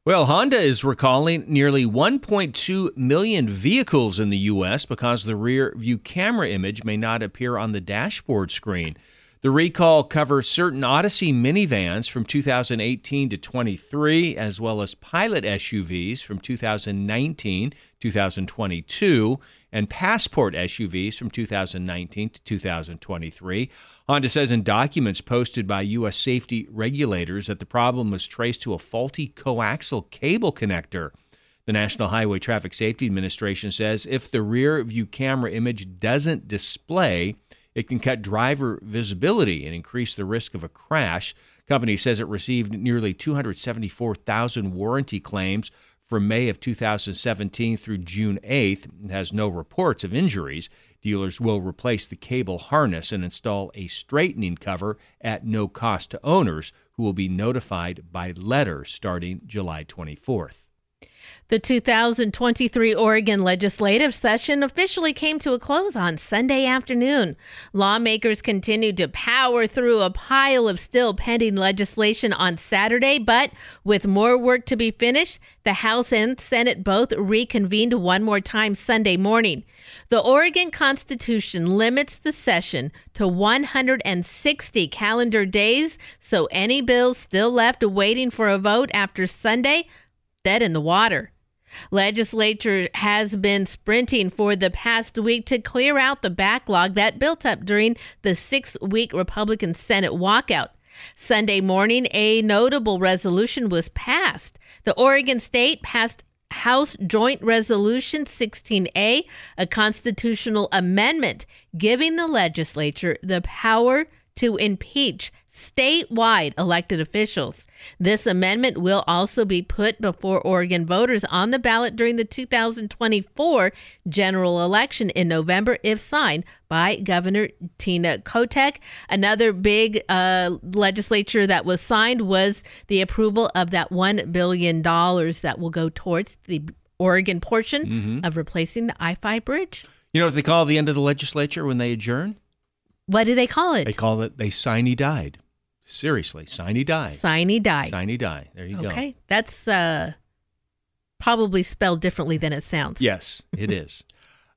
Well, Honda is recalling nearly 1.2 million vehicles in the U.S. because the rear view camera image may not appear on the dashboard screen. The recall covers certain Odyssey minivans from 2018 to 23, as well as pilot SUVs from 2019 2022 and Passport SUVs from 2019 to 2023. Honda says in documents posted by U.S. safety regulators that the problem was traced to a faulty coaxial cable connector. The National Highway Traffic Safety Administration says if the rear view camera image doesn't display it can cut driver visibility and increase the risk of a crash. Company says it received nearly 274,000 warranty claims from May of 2017 through June 8th. It has no reports of injuries. Dealers will replace the cable harness and install a straightening cover at no cost to owners who will be notified by letter starting July 24th. The 2023 Oregon legislative session officially came to a close on Sunday afternoon. Lawmakers continued to power through a pile of still pending legislation on Saturday, but with more work to be finished, the House and Senate both reconvened one more time Sunday morning. The Oregon Constitution limits the session to 160 calendar days, so any bills still left waiting for a vote after Sunday dead in the water. Legislature has been sprinting for the past week to clear out the backlog that built up during the six week Republican Senate walkout. Sunday morning, a notable resolution was passed. The Oregon State passed House Joint Resolution 16A, a constitutional amendment giving the legislature the power to impeach statewide elected officials. This amendment will also be put before Oregon voters on the ballot during the 2024 general election in November if signed by Governor Tina Kotek. Another big uh, legislature that was signed was the approval of that $1 billion that will go towards the Oregon portion Mhm. of replacing the I 5 bridge. You know what they call the end of the legislature when they adjourn? What do they call it? They call it they sine died. Seriously, sine die. Sine die. Sine die. There you go. Okay, that's uh, probably spelled differently than it sounds. Yes, it is.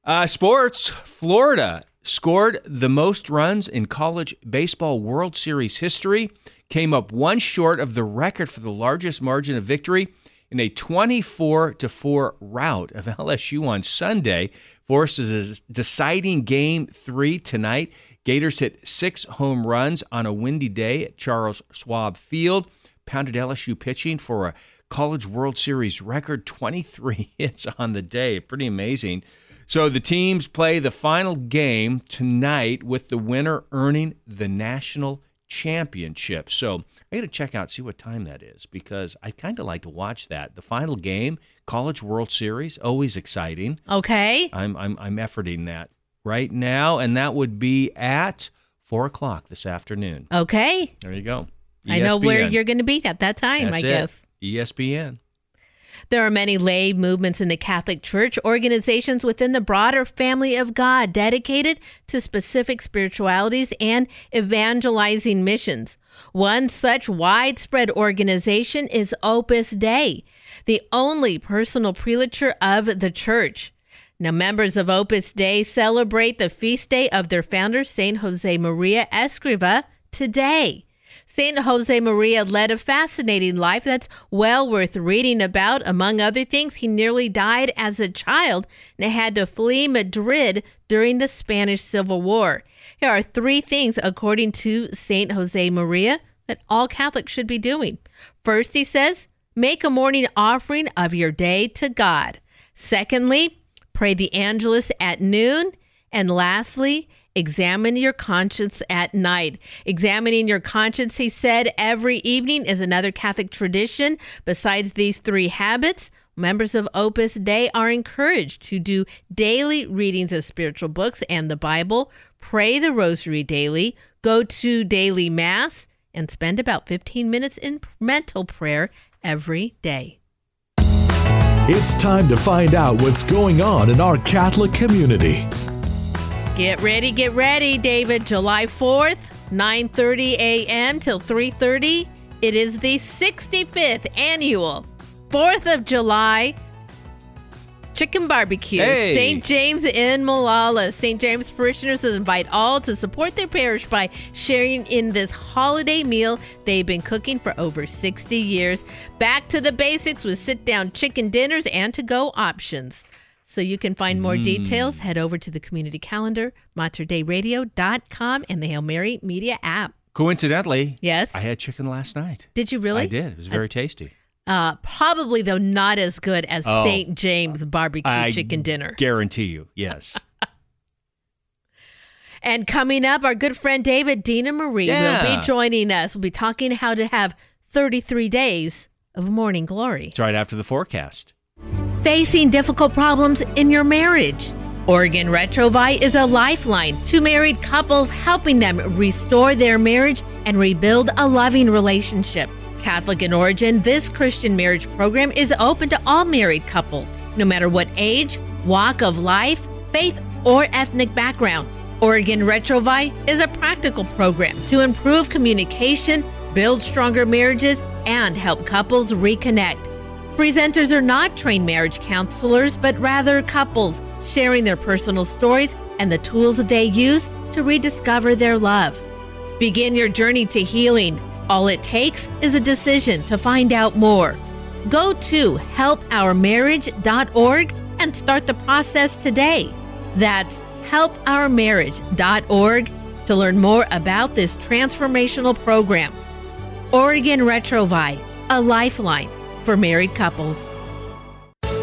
Uh, sports. Florida scored the most runs in college baseball World Series history. Came up one short of the record for the largest margin of victory in a 24 to 4 rout of LSU on Sunday. Forces a deciding game three tonight. Gators hit six home runs on a windy day at Charles Schwab Field. Pounded LSU pitching for a College World Series record 23 hits on the day. Pretty amazing. So the teams play the final game tonight with the winner earning the national championship. So I got to check out see what time that is because I kind of like to watch that. The final game, College World Series, always exciting. Okay. I'm I'm I'm efforting that right now, and that would be at four o'clock this afternoon. Okay. There you go. I know where you're going to be at that time, That's I it. guess. ESPN. There are many lay movements in the Catholic Church, organizations within the broader family of God dedicated to specific spiritualities and evangelizing missions. One such widespread organization is Opus Dei, the only personal prelature of the church. Now, members of Opus Dei celebrate the feast day of their founder, St. Jose Maria Escriva, today. St. Jose Maria led a fascinating life that's well worth reading about. Among other things, he nearly died as a child and had to flee Madrid during the Spanish Civil War. Here are three things, according to St. Jose Maria, that all Catholics should be doing. First, he says, make a morning offering of your day to God. Secondly, pray the Angelus at noon. And lastly, examine your conscience at night. Examining your conscience, he said, every evening is another Catholic tradition. Besides these three habits, members of Opus Dei are encouraged to do daily readings of spiritual books and the Bible, pray the rosary daily, go to daily mass, and spend about 15 minutes in mental prayer every day. It's time to find out what's going on in our Catholic community. Get ready, get ready, David. July 4th, 9:30 a.m. till 3:30. It is the 65th annual 4th of July chicken barbecue. Hey. St. James in Molalla. St. James parishioners invite all to support their parish by sharing in this holiday meal they've been cooking for over 60 years. Back to the basics with sit down chicken dinners and to go options. So you can find more Mm. details, head over to the community calendar, materdeiradio.com, and the Hail Mary Media app. Coincidentally, Yes. I had chicken last night. Did you really? I did. It was very tasty. Uh, probably though not as good as Oh. St. James barbecue I chicken dinner. Guarantee you. Yes. And coming up, our good friend David Dina Marie will be joining us. We'll be talking how to have 33 days of morning glory. it's right after the forecast. Facing difficult problems in your marriage. Oregon Retrouvaille is a lifeline to married couples, helping them restore their marriage and rebuild a loving relationship. Catholic in origin, this Christian marriage program is open to all married couples, no matter what age, walk of life, faith, or ethnic background. Oregon Retrouvaille is a practical program to improve communication, build stronger marriages, and help couples reconnect. Presenters are not trained marriage counselors, but rather couples sharing their personal stories and the tools that they use to rediscover their love. Begin your journey to healing. All it takes is a decision to find out more. Go to helpourmarriage.org and start the process today. That's helpourmarriage.org to learn more about this transformational program. Oregon Retrouvaille, a lifeline for married couples.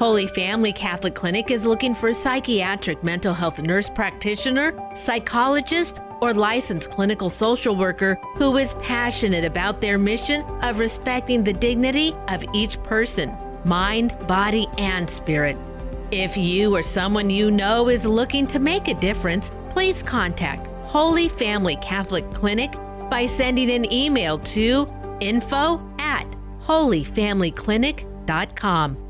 Holy Family Catholic Clinic is looking for a psychiatric mental health nurse practitioner, psychologist, or licensed clinical social worker who is passionate about their mission of respecting the dignity of each person, mind, body, and spirit. If you or someone you know is looking to make a difference, please contact Holy Family Catholic Clinic by sending an email to info at holyfamilyclinic.com.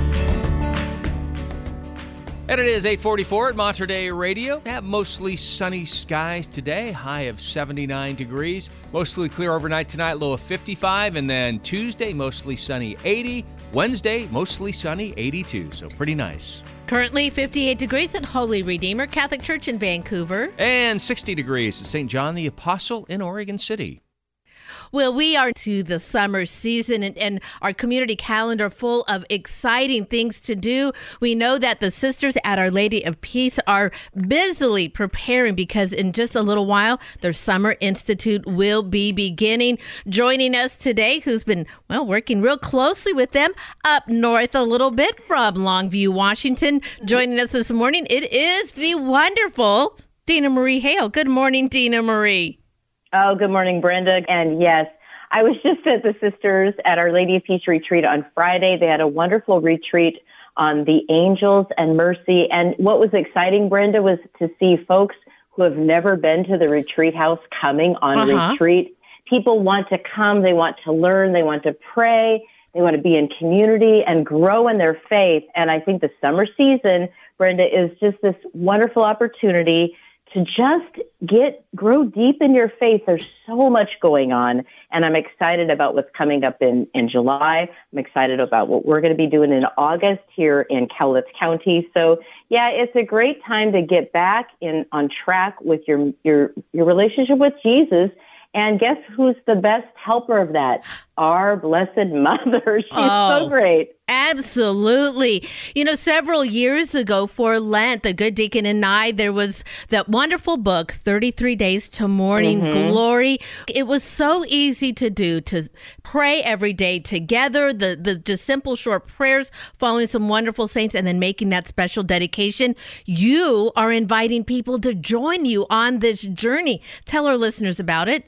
And it is 844 at Mater Dei Radio. Have mostly sunny skies today, high of 79 degrees. Mostly clear overnight tonight, low of 55. And then Tuesday, mostly sunny 80. Wednesday, mostly sunny 82. So pretty nice. Currently 58 degrees at Holy Redeemer Catholic Church in Vancouver. And 60 degrees at St. John the Apostle in Oregon City. Well, we are to the summer season and, and our community calendar full of exciting things to do. We know that the sisters at Our Lady of Peace are busily preparing because in just a little while, their Summer Institute will be beginning. Joining us today, who's been, well, working real closely with them up north a little bit from Longview, Washington. Joining us this morning, it is the wonderful Dina Marie Hale. Good morning, Dina Marie. Oh, good morning, Brenda. And yes, I was just at the sisters at Our Lady of Peace retreat on Friday. They had a wonderful retreat on the angels and mercy. And what was exciting, Brenda, was to see folks who have never been to the retreat house coming on Uh-huh. retreat. People want to come. They want to learn. They want to pray. They want to be in community and grow in their faith. And I think the summer season, Brenda, is just this wonderful opportunity to just get grow deep in your faith. There's so much going on, and I'm excited about what's coming up in in July. I'm excited about what we're going to be doing in August here in Cowlitz County. So, yeah, it's a great time to get back in on track with your your your relationship with Jesus. And guess who's the best helper of that? Our Blessed Mother. She's Oh, so great. Absolutely. You know, several years ago for Lent, the good deacon and I, there was that wonderful book, 33 Days to Morning Mhm. Glory. It was so easy to do, to pray every day together, the, the just simple short prayers, following some wonderful saints, and then making that special dedication. You are inviting people to join you on this journey. Tell our listeners about it.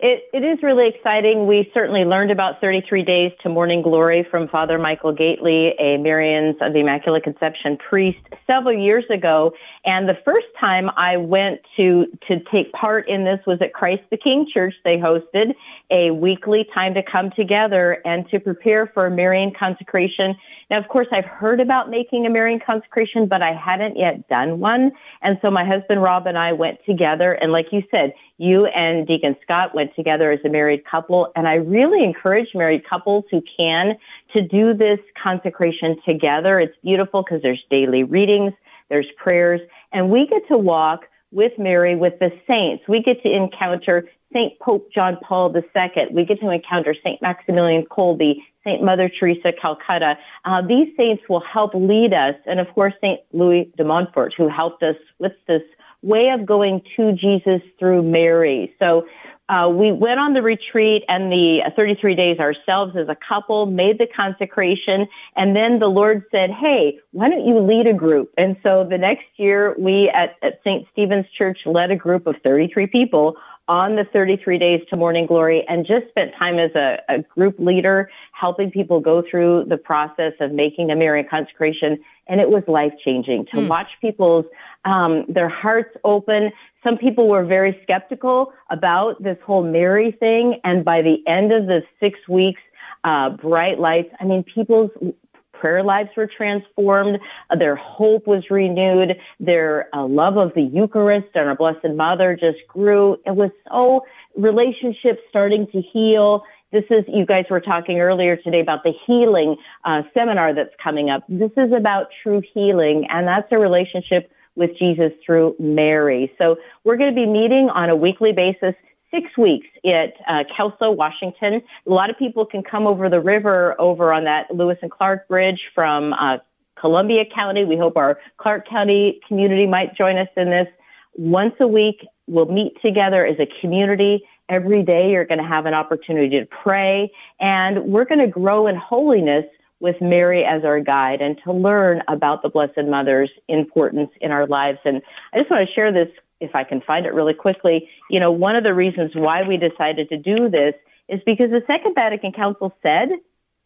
It, it is really exciting. We certainly learned about 33 Days to Morning Glory from Father Michael Gaitley, a Marians of the Immaculate Conception priest, several years ago. And the first time I went to, to take part in this was at Christ the King Church. They hosted a weekly time to come together and to prepare for a Marian consecration. Now, of course, I've heard about making a Marian consecration, but I hadn't yet done one. And so my husband Rob and I went together. And like you said, you and Deacon Scott went together as a married couple. And I really encourage married couples who can to do this consecration together. It's beautiful because there's daily readings, there's prayers, and we get to walk with Mary, with the saints. We get to encounter St. Pope John Paul II. We get to encounter St. Maximilian Kolbe, St. Mother Teresa Calcutta. Uh, these saints will help lead us, and of course, St. Louis de Montfort, who helped us with this way of going to Jesus through Mary. So uh, we went on the retreat and the 33 days ourselves as a couple, made the consecration, and then the Lord said, hey, why don't you lead a group? And so the next year, we at, at St. Stephen's Church led a group of 33 people on the 33 days to morning glory and just spent time as a, a group leader helping people go through the process of making a Marian consecration. And it was life changing to Hmm. watch people's, um, their hearts open. Some people were very skeptical about this whole Mary thing. And by the end of the six weeks, uh, bright lights, I mean, people's prayer lives were transformed. Uh, their hope was renewed. Their uh, love of the Eucharist and our Blessed Mother just grew. It was so relationships starting to heal. This is, you guys were talking earlier today about the healing uh, seminar that's coming up. This is about true healing, and that's a relationship with Jesus through Mary. So we're going to be meeting on a weekly basis six weeks at uh, Kelso, Washington. A lot of people can come over the river over on that Lewis and Clark Bridge from uh, Columbia County. We hope our Clark County community might join us in this. Once a week, we'll meet together as a community. Every day, you're going to have an opportunity to pray, and we're going to grow in holiness with Mary as our guide and to learn about the Blessed Mother's importance in our lives. And I just want to share this if I can find it really quickly, you know, one of the reasons why we decided to do this is because the Second Vatican Council said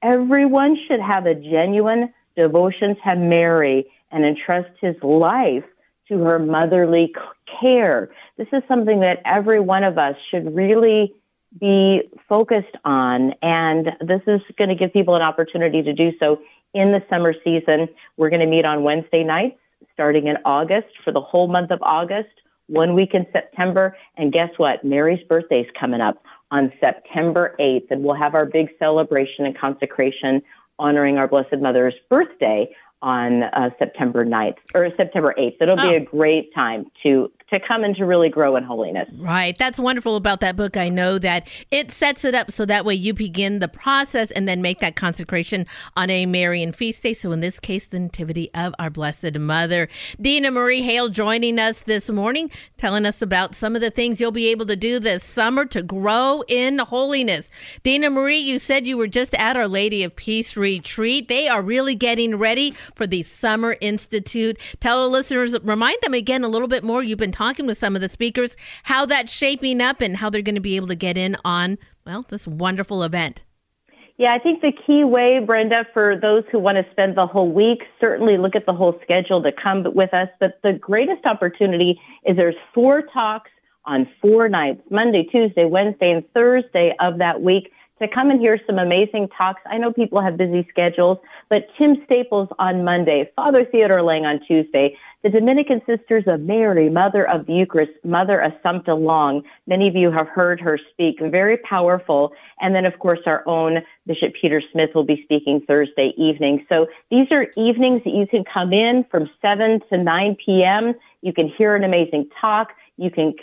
everyone should have a genuine devotion to Mary and entrust his life to her motherly care. This is something that every one of us should really be focused on, and this is going to give people an opportunity to do so in the summer season. We're going to meet on Wednesday nights starting in August for the whole month of August one week in September. And guess what? Mary's birthday is coming up on September 8th, and we'll have our big celebration and consecration honoring our Blessed Mother's birthday on uh, September 9th or September 8th. It'll be Oh. a great time to to come and to really grow in holiness. Right. That's wonderful about that book. I know that it sets it up so that way you begin the process and then make that consecration on a Marian feast day. So, in this case, the Nativity of our Blessed Mother. Dina Marie Hale joining us this morning, telling us about some of the things you'll be able to do this summer to grow in holiness. Dina Marie, you said you were just at Our Lady of Peace retreat. They are really getting ready for the Summer Institute. Tell the listeners, remind them again a little bit more. You've been talking with some of the speakers, how that's shaping up and how they're going to be able to get in on, well, this wonderful event. Yeah, I think the key way, Brenda, for those who want to spend the whole week, certainly look at the whole schedule to come with us. But the greatest opportunity is there's four talks on four nights, Monday, Tuesday, Wednesday, and Thursday of that week to come and hear some amazing talks. I know people have busy schedules, but Tim Staples on Monday, Father Theodore Lang on Tuesday, the Dominican Sisters of Mary, Mother of the Eucharist, Mother Assumpta Long. Many of you have heard her speak, very powerful. And then, of course, our own Bishop Peter Smith will be speaking Thursday evening. So these are evenings that you can come in from 7 to 9 p.m. You can hear an amazing talk. You can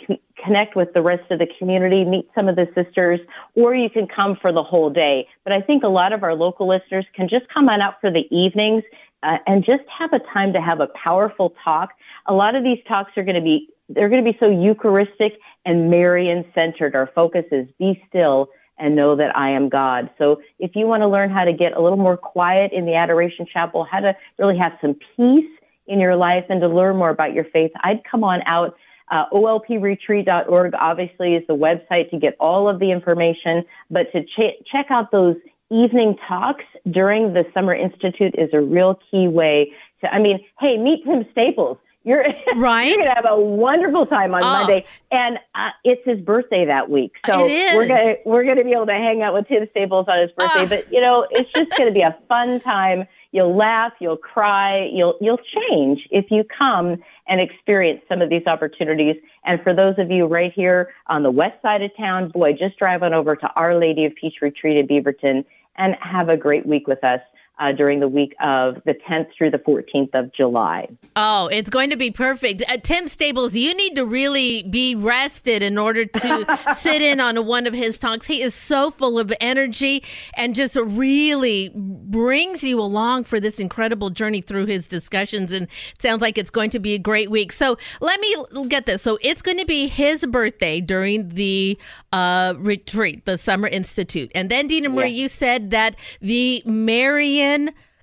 connect with the rest of the community, meet some of the sisters, or you can come for the whole day. But I think a lot of our local listeners can just come on out for the evenings uh, and just have a time to have a powerful talk. A lot of these talks are going to be they're going to be so Eucharistic and Marian centered. Our focus is be still and know that I am God. So if you want to learn how to get a little more quiet in the Adoration Chapel, how to really have some peace in your life and to learn more about your faith, I'd come on out. Uh, olpretreat.org obviously is the website to get all of the information, but to ch- check out those evening talks during the Summer Institute is a real key way to, I mean, hey, meet Tim Staples. You're right. you're gonna have a wonderful time on Oh. Monday, and uh, it's his birthday that week. So we're gonna we're gonna be able to hang out with Tim Staples on his birthday. Ah. But you know, it's just gonna be a fun time. You'll laugh, you'll cry, you'll you'll change if you come and experience some of these opportunities. And for those of you right here on the west side of town, boy, just drive on over to Our Lady of Peace Retreat in Beaverton and have a great week with us uh, during the week of the 10th through the 14th of July. Oh, it's going to be perfect. Uh, Tim Staples, you need to really be rested in order to sit in on one of his talks. He is so full of energy and just really brings you along for this incredible journey through his discussions. And it sounds like it's going to be a great week. So let me get this. So it's going to be his birthday during the uh, retreat, the Summer Institute. And then, Dina Marie, Yes. you said that the Marian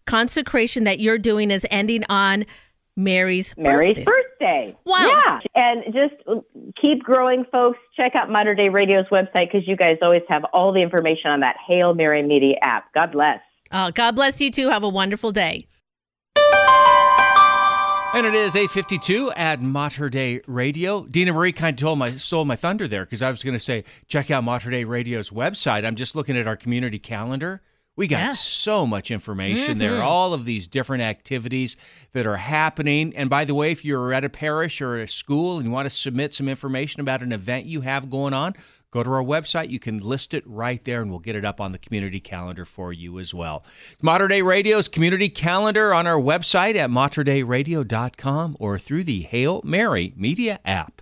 consecration that you're doing is ending on Mary's Mary's birthday. birthday. Wow. Yeah. And just keep growing, folks. Check out Mater Dei Radio's website because you guys always have all the information on that Hail Mary Media app. God bless. Oh, God bless you too. Have a wonderful day. And it is 852 at Mater Dei Radio. Dina Marie kind of told my stole my thunder there because I was going to say check out Mater Dei Radio's website. I'm just looking at our community calendar. We got Yeah. so much information there, Mhm. all of these different activities that are happening. And by the way, if you're at a parish or a school and you want to submit some information about an event you have going on, go to our website. You can list it right there and we'll get it up on the community calendar for you as well. Mater Dei Radio's community calendar on our website at materdeiradio.com or through the Hail Mary Media app.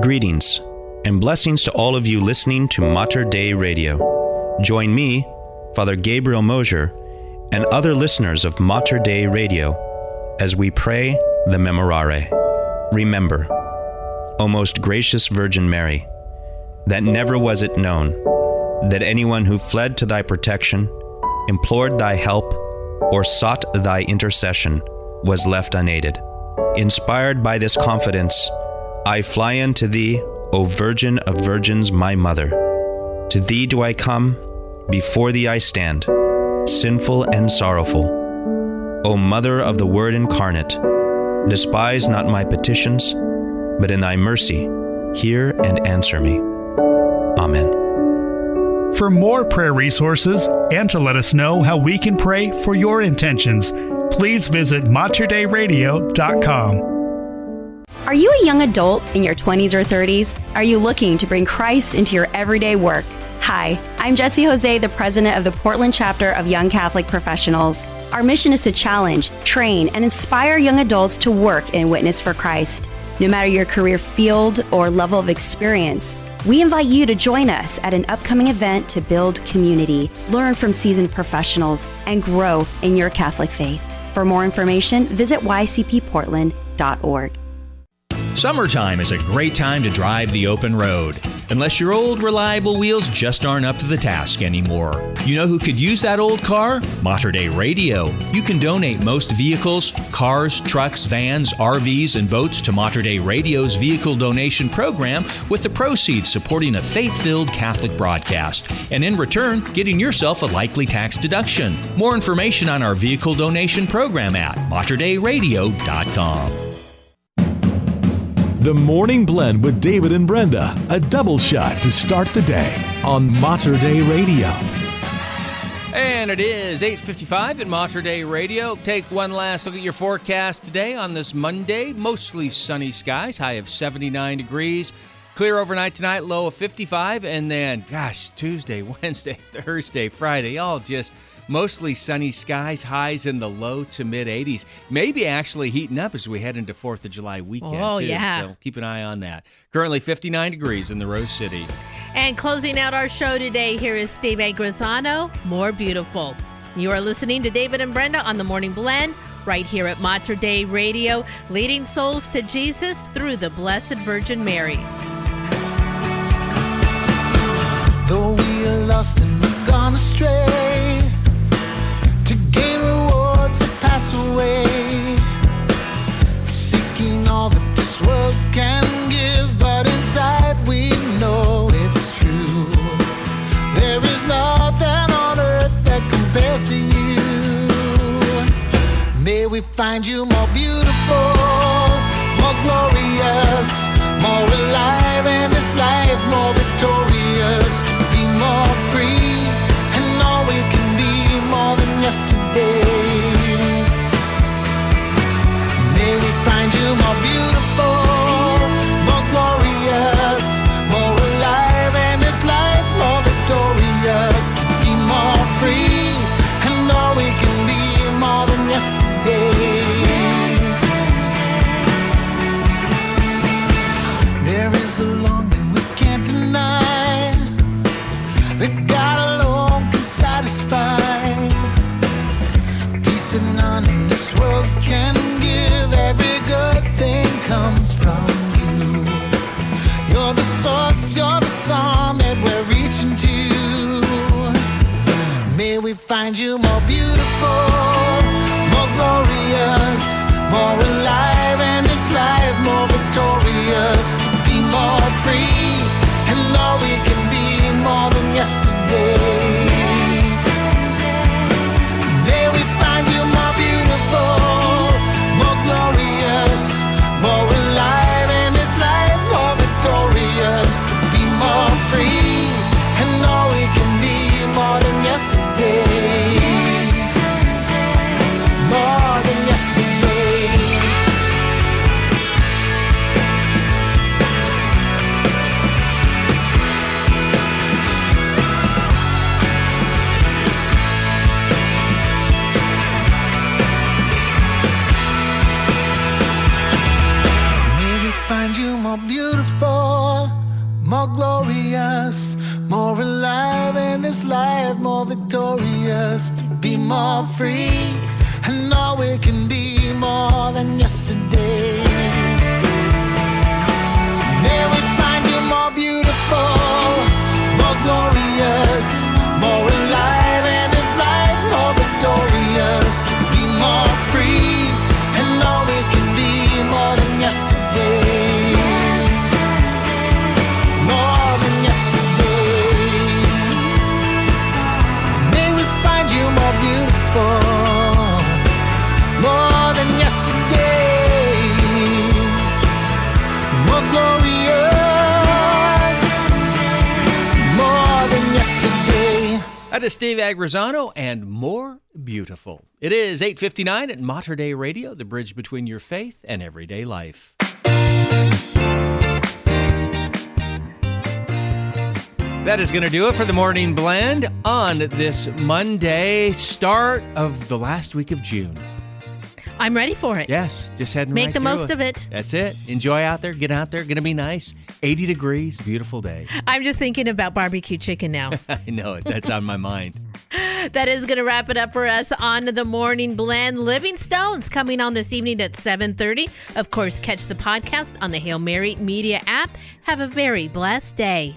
Greetings and blessings to all of you listening to Mater Dei Radio. Join me, Father Gabriel Mosier, and other listeners of Mater Dei Radio as we pray the Memorare. Remember, O most gracious Virgin Mary, that never was it known that anyone who fled to thy protection, implored thy help, or sought thy intercession was left unaided. Inspired by this confidence, I fly unto thee, O Virgin of Virgins, my Mother. To thee do I come, before thee I stand, sinful and sorrowful. O Mother of the Word incarnate, despise not my petitions, but in thy mercy hear and answer me. Amen. For more prayer resources and to let us know how we can pray for your intentions, please visit materdeiradio.com. Are you a young adult in your 20s or 30s? Are you looking to bring Christ into your everyday work? Hi, I'm Jesse Jose, the president of the Portland chapter of Young Catholic Professionals. Our mission is to challenge, train, and inspire young adults to work and witness for Christ. No matter your career field or level of experience, we invite you to join us at an upcoming event to build community, learn from seasoned professionals, and grow in your Catholic faith. For more information, visit ycpportland.org. Summertime is a great time to drive the open road. Unless your old reliable wheels just aren't up to the task anymore. You know who could use that old car? Mater Dei Radio. You can donate most vehicles, cars, trucks, vans, RVs, and boats to Mater Dei Radio's vehicle donation program with the proceeds supporting a faith filled Catholic broadcast. And in return, getting yourself a likely tax deduction. More information on our vehicle donation program at materdeiradio.com. The Morning Blend with David and Brenda, a double shot to start the day on Mater Dei Radio. And it is 8:55 at Mater Dei Radio. Take one last look at your forecast today on this Monday. Mostly sunny skies, high of 79 degrees. Clear overnight tonight, low of 55, and then gosh, Tuesday, Wednesday, Thursday, Friday, all just Mostly sunny skies, highs in the low to mid 80s. Maybe actually heating up as we head into 4th of July weekend. Oh, too. yeah. So keep an eye on that. Currently 59 degrees in the Rose City. And closing out our show today, here is Steve Angrisano, More Beautiful. You are listening to David and Brenda on the Morning Blend, right here at Mater Dei Radio, leading souls to Jesus through the Blessed Virgin Mary. Though we are lost and is Steve Angrisano and more beautiful. It is 8:59 at Mater Dei Radio, the bridge between your faith and everyday life. That is going to do it for the morning blend on this Monday, start of the last week of June. I'm ready for it. Yes, just heading Make right the most of it. That's it. Enjoy out there. Get out there. Going to be nice. 80 degrees. Beautiful day. I'm just thinking about barbecue chicken now. I know it. That's on my mind. that is going to wrap it up for us on the morning blend. Living Stones coming on this evening at 7:30. Of course, catch the podcast on the Hail Mary Media app. Have a very blessed day.